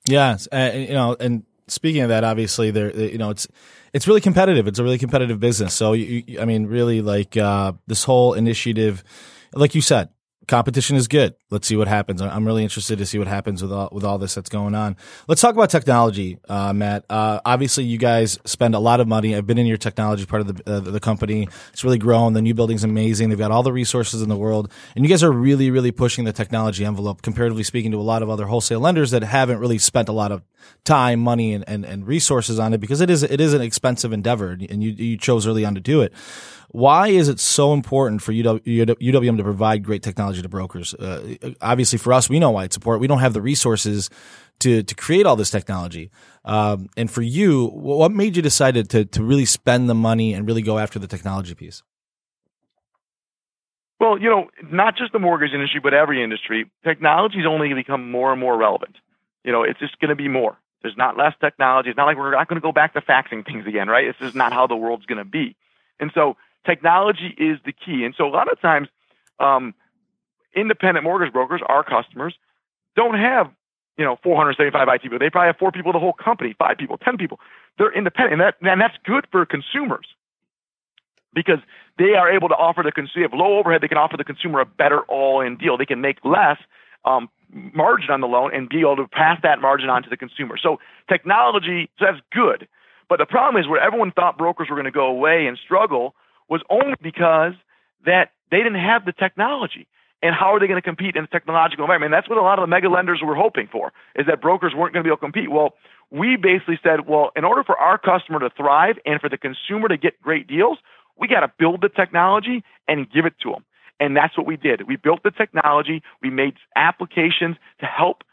Yes, uh, you know, and speaking of that, obviously there, you know, it's it's really competitive. It's a really competitive business. So, you, I mean, really, like uh, this whole initiative, like you said, competition is good. Let's see what happens. I'm really interested to see what happens with all with all this that's going on. Let's talk about technology, uh, Matt. Uh, obviously, you guys spend a lot of money. I've been in your technology part of the uh, the company. It's really grown. The new building's amazing. They've got all the resources in the world, and you guys are really, really pushing the technology envelope comparatively speaking to a lot of other wholesale lenders that haven't really spent a lot of time, money, and, and, and resources on it because it is it is an expensive endeavor, and you you chose early on to do it. Why is it so important for UWM to provide great technology to brokers? Uh, obviously, for us, we know why it's important. We don't have the resources to to create all this technology. Um, and for you, what made you decide to to really spend the money and really go after the technology piece? Well, you know, not just the mortgage industry, but every industry, technology is only going to become more and more relevant. You know, it's just going to be more. There's not less technology. It's not like we're not going to go back to faxing things again, right? This is not how the world's going to be. And so technology is the key. And so a lot of times, um, independent mortgage brokers, our customers, don't have you know 475 IT people. They probably have four people the whole company, five people, ten people. They're independent, and, that, and that's good for consumers because they are able to offer the consumer low overhead. They can offer the consumer a better all-in deal. They can make less um, margin on the loan and be able to pass that margin on to the consumer. So technology, so that's good. But the problem is where everyone thought brokers were going to go away and struggle was only because that they didn't have the technology. And how are they going to compete in a technological environment? And that's what a lot of the mega lenders were hoping for, is that brokers weren't going to be able to compete. Well, we basically said, well, in order for our customer to thrive and for the consumer to get great deals, we got to build the technology and give it to them. And that's what we did. We built the technology. We made applications to help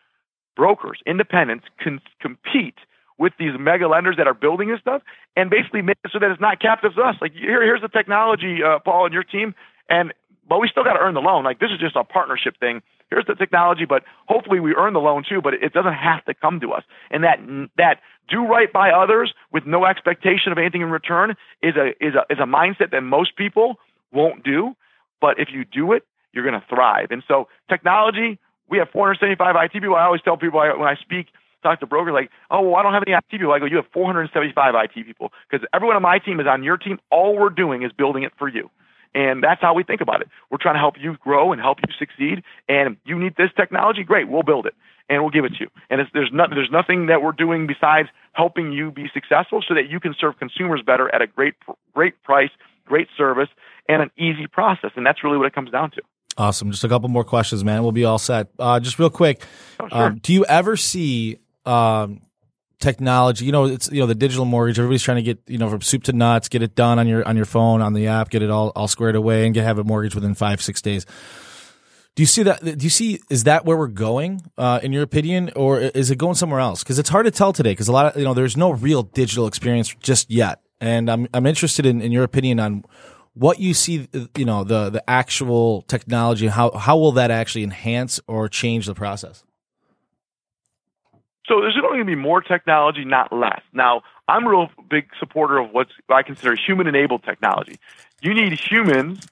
brokers, independents, con- compete with these mega lenders that are building this stuff and basically make it so that it's not captive to us. Like here, here's the technology, uh, Paul and your team, and but we still got to earn the loan. Like this is just a partnership thing. Here's the technology, but hopefully we earn the loan too. But it doesn't have to come to us. And that that do right by others with no expectation of anything in return is a is a is a mindset that most people won't do. But if you do it, you're going to thrive. And so technology we have 475 IT people. I always tell people when I speak, talk to brokers, like, oh, well, I don't have any IT people. I go, you have 475 IT people because everyone on my team is on your team. All we're doing is building it for you. And that's how we think about it. We're trying to help you grow and help you succeed. And you need this technology, great, we'll build it and we'll give it to you. And there's not, there's nothing that we're doing besides helping you be successful so that you can serve consumers better at a great great price, great service, and an easy process. And that's really what it comes down to. Awesome. Just a couple more questions, man. We'll be all set. Uh, just real quick, oh, sure. um, do you ever see um, technology? You know, it's you know the digital mortgage. Everybody's trying to get you know from soup to nuts, get it done on your on your phone on the app, get it all all squared away, and get have a mortgage within five six days. Do you see that? Do you see is that where we're going, uh, in your opinion, or is it going somewhere else? Because it's hard to tell today. Because a lot of you know, there's no real digital experience just yet, and I'm I'm interested in, in your opinion on what you see, you know, the the actual technology, how how will that actually enhance or change the process? So there's going to be more technology, not less. Now, I'm a real big supporter of what I consider human-enabled technology. You need humans,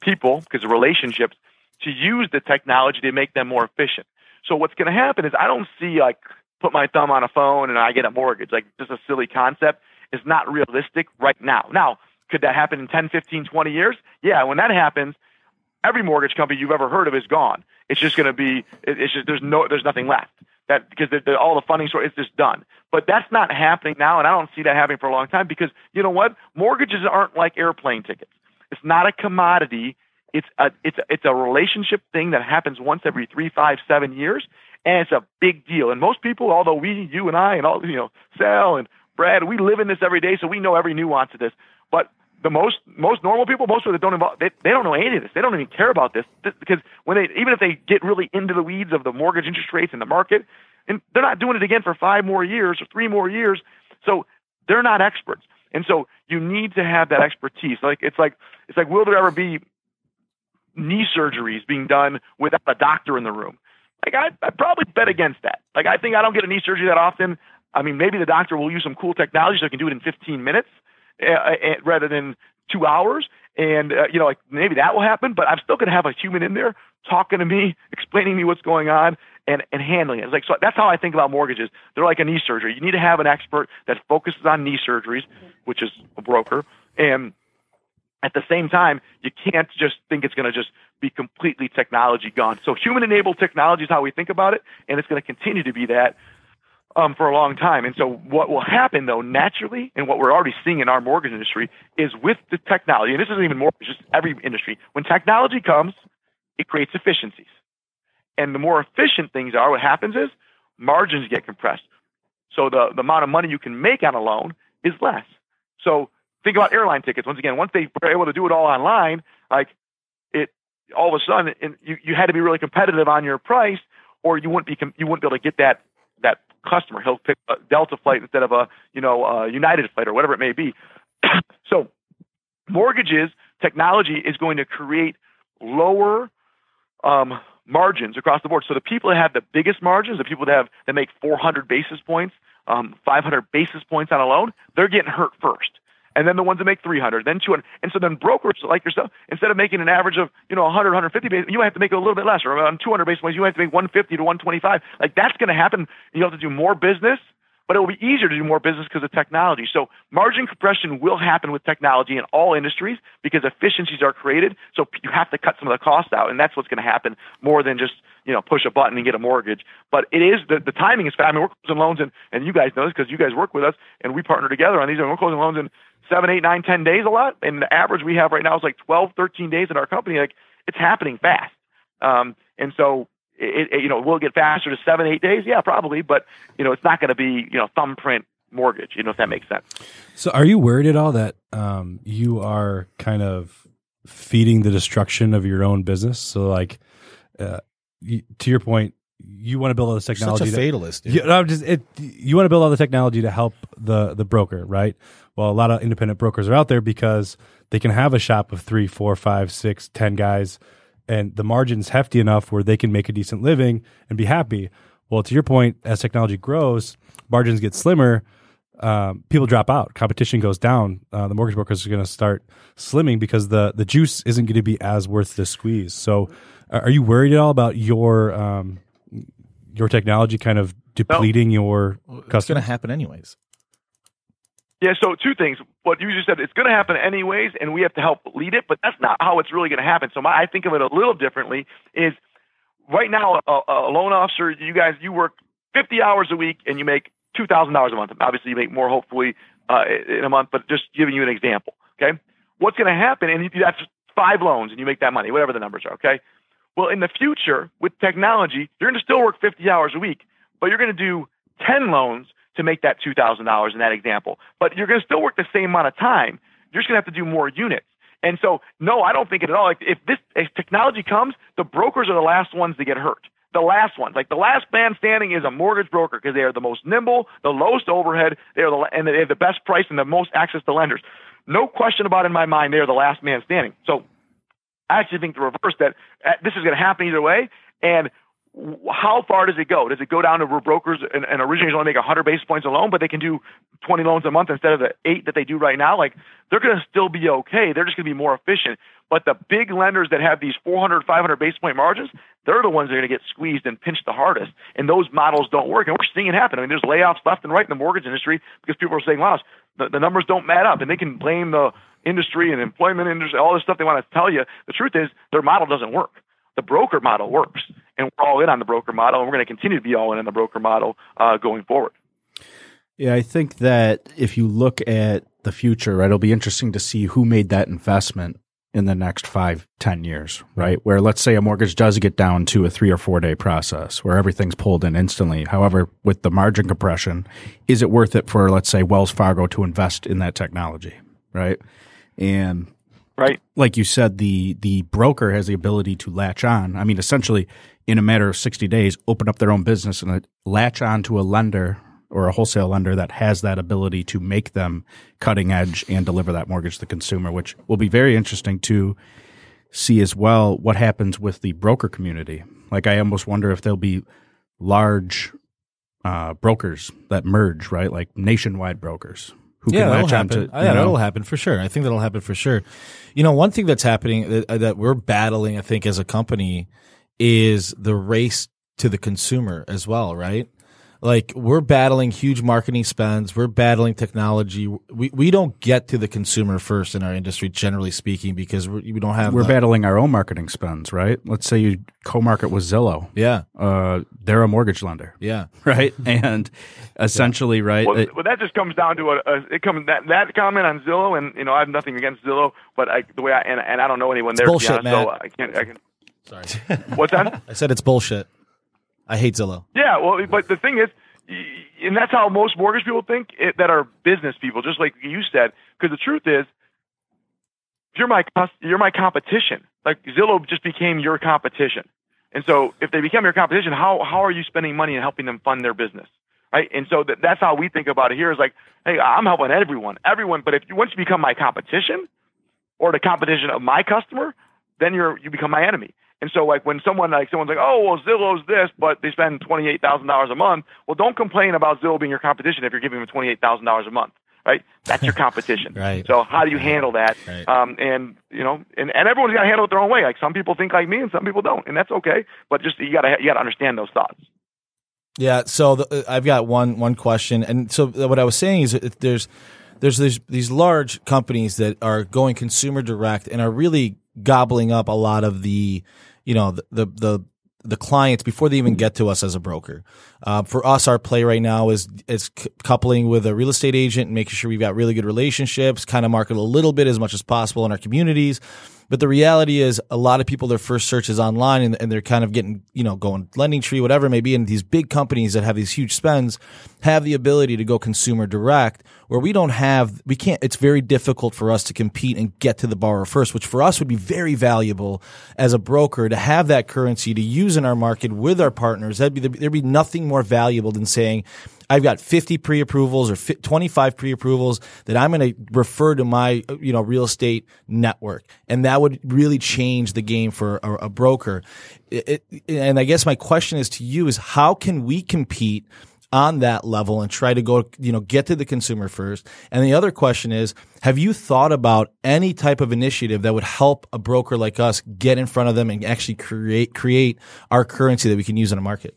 people, because of relationships, to use the technology to make them more efficient. So what's going to happen is I don't see like put my thumb on a phone and I get a mortgage. Like just a silly concept. It's not realistic right now. Now, could that happen in 10, 15, 20 years? Yeah, when that happens, every mortgage company you've ever heard of is gone. It's just going to be, it's just, there's no, there's nothing left. That because the, all the funding source is just done. But that's not happening now, and I don't see that happening for a long time because you know what? Mortgages aren't like airplane tickets. It's not a commodity. It's a it's a, it's a relationship thing that happens once every three, five, seven years, and it's a big deal. And most people, although we, you and I, and all you know, Sal and Brad, we live in this every day, so we know every nuance of this. But the most most normal people, most of them don't involve, they, they don't know any of this. They don't even care about this, this because when they even if they get really into the weeds of the mortgage interest rates and the market, and they're not doing it again for five more years or three more years, so they're not experts. And so you need to have that expertise. Like it's like it's like will there ever be knee surgeries being done without a doctor in the room? Like I I probably bet against that. Like I think I don't get a knee surgery that often. I mean, maybe the doctor will use some cool technology so I can do it in 15 minutes uh, uh, rather than two hours. And, uh, you know, like maybe that will happen, but I'm still going to have a human in there talking to me, explaining to me what's going on and, and handling it. It's like, so that's how I think about mortgages. They're like a knee surgery. You need to have an expert that focuses on knee surgeries, which is a broker. And at the same time, you can't just think it's going to just be completely technology gone. So human enabled technology is how we think about it. And it's going to continue to be that um, for a long time. And so what will happen though naturally, and what we're already seeing in our mortgage industry is with the technology, and this isn't even mortgage, just every industry. When technology comes, it creates efficiencies. And the more efficient things are, what happens is margins get compressed. So the, the amount of money you can make on a loan is less. So think about airline tickets. Once again, once they were able to do it all online, like it, all of a sudden, you, you had to be really competitive on your price, or you wouldn't be you wouldn't be able to get that customer. He'll pick a Delta flight instead of a you know a United flight or whatever it may be. so mortgages technology is going to create lower um, margins across the board. So the people that have the biggest margins, the people that have that make 400 basis points, um, 500 basis points on a loan, they're getting hurt first and then the ones that make 300, then 200. And so then brokers like yourself, instead of making an average of, you know, 100, 150 basis, you might have to make a little bit less. Or on 200 basis points, you might have to make 150 to 125. Like that's going to happen. You have to do more business, but it will be easier to do more business because of technology. So margin compression will happen with technology in all industries because efficiencies are created. So you have to cut some of the costs out, and that's what's going to happen more than just you know push a button and get a mortgage. But it is the, the timing is fast. I mean, we're closing loans, and and you guys know this because you guys work with us, and we partner together on these. And we're closing loans in seven, eight, nine, ten days a lot. And the average we have right now is like 12, 13 days in our company. Like it's happening fast. Um, and so it, it, you know, will get faster to seven, eight days? Yeah, probably. But, you know, it's not going to be, you know, thumbprint mortgage, you know, if that makes sense. So are you worried at all that um, you are kind of feeding the destruction of your own business? So like, uh, to your point, you want to build all this technology. Such a fatalist. Yeah, no, just it. You want to build all the technology to help the the broker, right? Well, a lot of independent brokers are out there because they can have a shop of three, four, five, six, ten guys, and the margin's hefty enough where they can make a decent living and be happy. Well, to your point, as technology grows, margins get slimmer. um, people drop out, competition goes down, uh, the mortgage brokers are going to start slimming because the the juice isn't going to be as worth the squeeze. So, are you worried at all about your um, your technology kind of depleting no. your customers? It's going to happen anyways. Yeah, so two things. What you just said, it's going to happen anyways, and we have to help lead it, but that's not how it's really going to happen. So my, I think of it a little differently is right now, a, a loan officer, you guys, you work 50 hours a week and you make $2,000 a month. Obviously, you make more hopefully uh, in a month, but just giving you an example, okay? What's going to happen, and that's five loans and you make that money, whatever the numbers are, okay? Well, in the future, with technology, you're going to still work 50 hours a week, but you're going to do 10 loans – to make that $2,000 in that example. But you're going to still work the same amount of time. You're just going to have to do more units. And so, no, I don't think it at all. Like, if this if technology comes, the brokers are the last ones to get hurt. The last ones, like the last man standing, is a mortgage broker because they are the most nimble, the lowest overhead, they are the and they have the best price and the most access to lenders. No question about it in my mind, they are the last man standing. So, I actually think the reverse that uh, this is going to happen either way. And how far does it go? Does it go down to where brokers and, and originators only make 100 basis points a loan, but they can do 20 loans a month instead of the eight that they do right now? Like they're going to still be okay. They're just going to be more efficient. But the big lenders that have these 400, 500 basis point margins, they're the ones that are going to get squeezed and pinched the hardest. And those models don't work. And we're seeing it happen. I mean, there's layoffs left and right in the mortgage industry because people are saying, wow, the, the numbers don't add up. And they can blame the industry and employment industry, all this stuff they want to tell you. The truth is their model doesn't work the broker model works, and we're all in on the broker model, and we're going to continue to be all in on the broker model uh, going forward. Yeah, I think that if you look at the future, right, it'll be interesting to see who made that investment in the next five, ten years, right? Where let's say a mortgage does get down to a three or four day process where everything's pulled in instantly. However, with the margin compression, is it worth it for, let's say, Wells Fargo to invest in that technology, right? And Right. Like you said, the the broker has the ability to latch on. I mean, essentially, in a matter of sixty days, open up their own business and uh, latch on to a lender or a wholesale lender that has that ability to make them cutting edge and deliver that mortgage to the consumer, which will be very interesting to see as well what happens with the broker community. Like I almost wonder if there'll be large uh, brokers that merge, right? Like nationwide brokers who yeah, can that'll latch happen. on to. yeah, that'll happen for sure. I think that'll happen for sure. You know, one thing that's happening that, uh, that we're battling, I think, as a company, is the race to the consumer as well, right? Like we're battling huge marketing spends. We're battling technology. We, we don't get to the consumer first in our industry generally speaking because we don't have we're the, battling our own marketing spends right? Let's say you co-market with zillow. Yeah. Uh, they're a mortgage lender. Yeah. Right? And essentially yeah. right well, it, well, that just comes down to a, a it comes that that comment on zillow and you know i have nothing against zillow but I, the way i and, and i don't know anyone there bullshit, honest, Matt. so i can't i can sorry. What's that? I said it's bullshit I hate Zillow. Yeah, well, but the thing is, and that's how most mortgage people think it, that are business people, just like you said. Because the truth is, you're my you're my competition. Like Zillow just became your competition, and so if they become your competition, how how are you spending money and helping them fund their business, right? And so that, that's how we think about it here. Is like, hey, I'm helping everyone, everyone. But if you once you become my competition, or the competition of my customer, then you're you become my enemy. And so, like when someone like someone's like, "Oh, well, Zillow's this," but they spend twenty eight thousand dollars a month. Well, don't complain about Zillow being your competition if you're giving them twenty eight thousand dollars a month, right? That's your competition. right. So how do you handle that? Right. Um, and you know, and, and everyone's got to handle it their own way. Like some people think like me, and some people don't, and that's okay. But just you gotta you gotta understand those thoughts. Yeah. So the, I've got one one question, and so what I was saying is, if there's there's these these large companies that are going consumer direct and are really gobbling up a lot of the you know the the, the the clients before they even get to us as a broker. Uh, for us, our play right now is is c- coupling with a real estate agent and making sure we've got really good relationships, kind of market a little bit as much as possible in our communities. But the reality is, a lot of people their first search is online, and, and they're kind of getting you know going LendingTree, whatever it may be, and these big companies that have these huge spends have the ability to go consumer direct, where we don't have, we can't. It's very difficult for us to compete and get to the borrower first, which for us would be very valuable as a broker to have that currency to use in our market with our partners. That'd be there'd be nothing more valuable than saying, I've got 50 pre-approvals or 25 pre-approvals that I'm going to refer to my, you know, real estate network. And that would really change the game for a, a broker. It, it, and I guess my question is to you is how can we compete on that level and try to go, you know, get to the consumer first? And the other question is, have you thought about any type of initiative that would help a broker like us get in front of them and actually create create our currency that we can use in a market?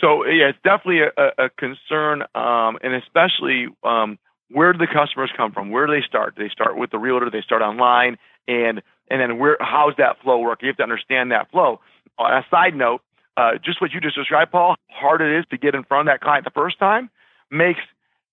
So yeah, it's definitely a, a concern, um, and especially um, where do the customers come from? Where do they start? Do they start with the realtor? Do they start online? And and then where? How's that flow work? You have to understand that flow. On a side note, uh, just what you just described, Paul, how hard it is to get in front of that client the first time makes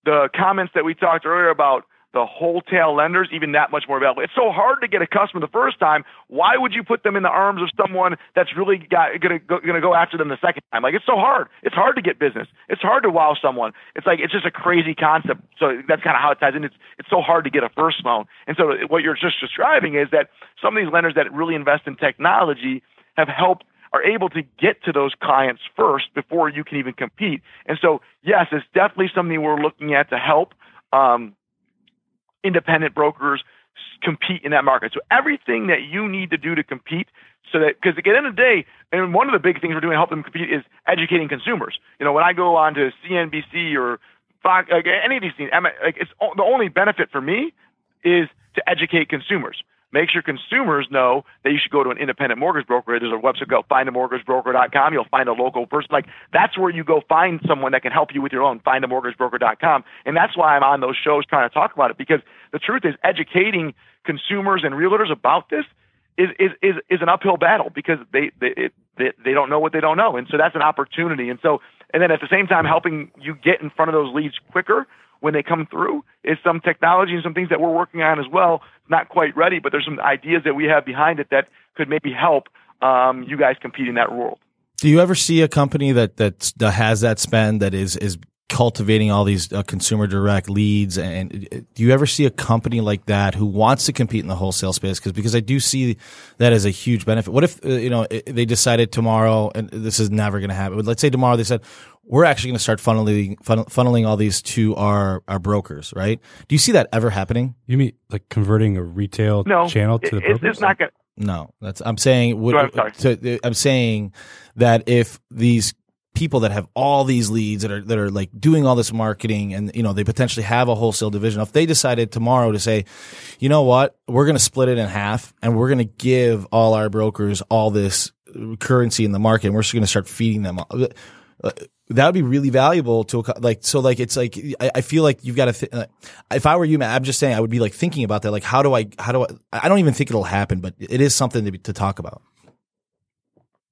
the comments that we talked earlier about the wholesale lenders even that much more valuable. It's so hard to get a customer the first time. Why would you put them in the arms of someone that's really gonna go, gonna go after them the second time? Like it's so hard. It's hard to get business. It's hard to wow someone. It's like it's just a crazy concept. So that's kind of how it ties in. It's it's so hard to get a first loan. And so what you're just describing is that some of these lenders that really invest in technology have helped are able to get to those clients first before you can even compete. And so, yes, it's definitely something we're looking at to help. Um, independent brokers compete in that market. So everything that you need to do to compete so that because at the end of the day, and one of the big things we're doing to help them compete is educating consumers. You know, when I go on to CNBC or Fox, like any of these things, like it's the only benefit for me is to educate consumers. Make sure consumers know that you should go to an independent mortgage broker. There's a website called findamortgagebroker.com. You'll find a local person. Like that's where you go find someone that can help you with your loan. Findamortgagebroker.com. And that's why I'm on those shows trying to talk about it because the truth is educating consumers and realtors about this is is is, is an uphill battle because they they, it, they they don't know what they don't know. And so that's an opportunity. And so and then at the same time helping you get in front of those leads quicker when they come through is some technology and some things that we're working on as well. Not quite ready, but there's some ideas that we have behind it that could maybe help um, you guys compete in that world. Do you ever see a company that that has that spend that is is cultivating all these uh, consumer direct leads and uh, do you ever see a company like that who wants to compete in the wholesale space because because I do see that as a huge benefit what if uh, you know they decided tomorrow and this is never going to happen but let's say tomorrow they said we're actually going to start funneling funneling all these to our our brokers right do you see that ever happening you mean like converting a retail no, channel to the brokers? it's not going no, that's I'm saying. Would, I'm, to, I'm saying that if these people that have all these leads that are that are like doing all this marketing and you know they potentially have a wholesale division if they decided tomorrow to say you know what we're going to split it in half and we're going to give all our brokers all this currency in the market and we're just going to start feeding them uh, that would be really valuable to like so like it's like I, I feel like you've got to th- if I were you man, I'm just saying I would be like thinking about that like how do I how do I I don't even think it'll happen but it is something to, be, to talk about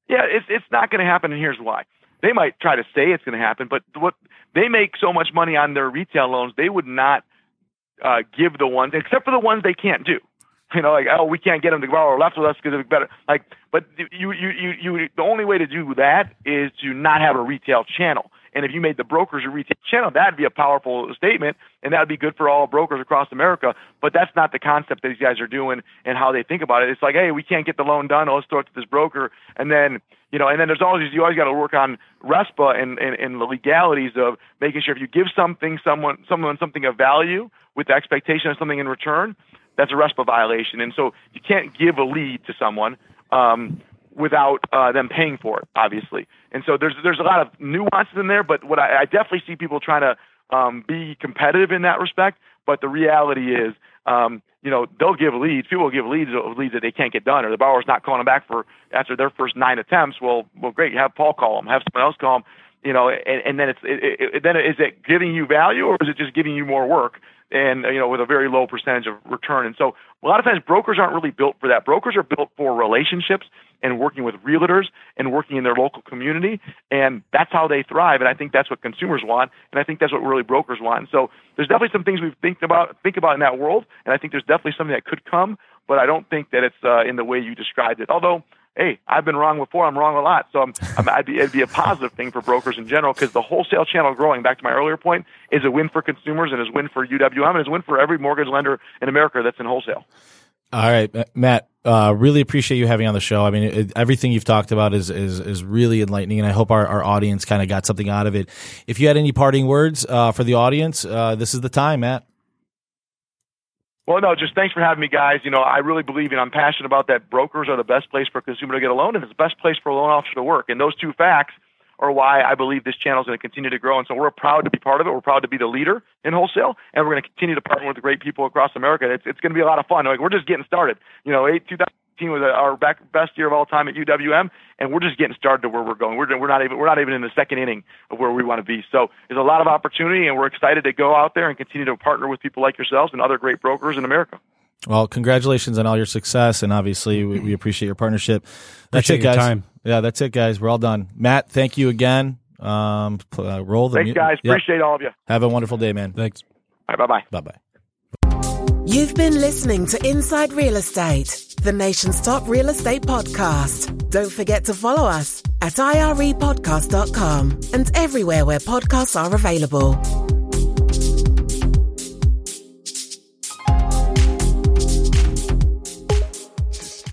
yeah it's it's not going to happen and here's why they might try to say it's going to happen, but what they make so much money on their retail loans, they would not uh, give the ones, except for the ones they can't do. You know, like oh, we can't get them to borrow or left with us because it's better. Like, but you, you, you, you, the only way to do that is to not have a retail channel. And if you made the brokers a retail channel, that'd be a powerful statement, and that'd be good for all brokers across America. But that's not the concept that these guys are doing and how they think about it. It's like, hey, we can't get the loan done. Let's throw it to this broker, and then you know, and then there's always you always got to work on RESPA and, and, and the legalities of making sure if you give something someone someone something of value with the expectation of something in return, that's a RESPA violation. And so you can't give a lead to someone um, without uh, them paying for it, obviously. And so there's there's a lot of nuances in there, but what I, I definitely see people trying to um, be competitive in that respect. But the reality is, um, you know, they'll give leads. People will give leads leads that they can't get done, or the borrower's not calling them back for after their first nine attempts. Well, well, great. Have Paul call them. Have someone else call them. You know, and, and then it's it, it, then is it giving you value or is it just giving you more work? And you know with a very low percentage of return. And so a lot of times brokers aren't really built for that. Brokers are built for relationships and working with realtors and working in their local community, and that's how they thrive. And I think that's what consumers want, and I think that's what really brokers want. And so there's definitely some things we've think about think about in that world, and I think there's definitely something that could come, but I don't think that it's uh, in the way you described it. Although hey, I've been wrong before. I'm wrong a lot. So I'm, I'm, I'd be, it'd be a positive thing for brokers in general because the wholesale channel growing, back to my earlier point, is a win for consumers and is a win for UWM and is a win for every mortgage lender in America that's in wholesale. All right, Matt. Uh, really appreciate you having on the show. I mean, it, everything you've talked about is is is really enlightening, and I hope our, our audience kind of got something out of it. If you had any parting words uh, for the audience, uh, this is the time, Matt. Well, no, just thanks for having me, guys. You know, I really believe and I'm passionate about that. Brokers are the best place for a consumer to get a loan, and it's the best place for a loan officer to work. And those two facts are why I believe this channel is going to continue to grow. And so we're proud to be part of it. We're proud to be the leader in wholesale, and we're going to continue to partner with great people across America. It's, it's going to be a lot of fun. Like we're just getting started. You know, eight, 2018 was our back, best year of all time at UWM, and we're just getting started to where we're going. We're, we're not even we're not even in the second inning of where we want to be. So there's a lot of opportunity, and we're excited to go out there and continue to partner with people like yourselves and other great brokers in America. Well, congratulations on all your success, and obviously we, we appreciate your partnership. That's Appreciate it, guys. time. Yeah, that's it, guys. We're all done. Matt, thank you again. Um, uh, roll the Thanks, mu- guys. Yep. Appreciate all of you. Have a wonderful day, man. Thanks. All right, bye bye. Bye bye. You've been listening to Inside Real Estate, the nation's top real estate podcast. Don't forget to follow us at irepodcast.com and everywhere where podcasts are available.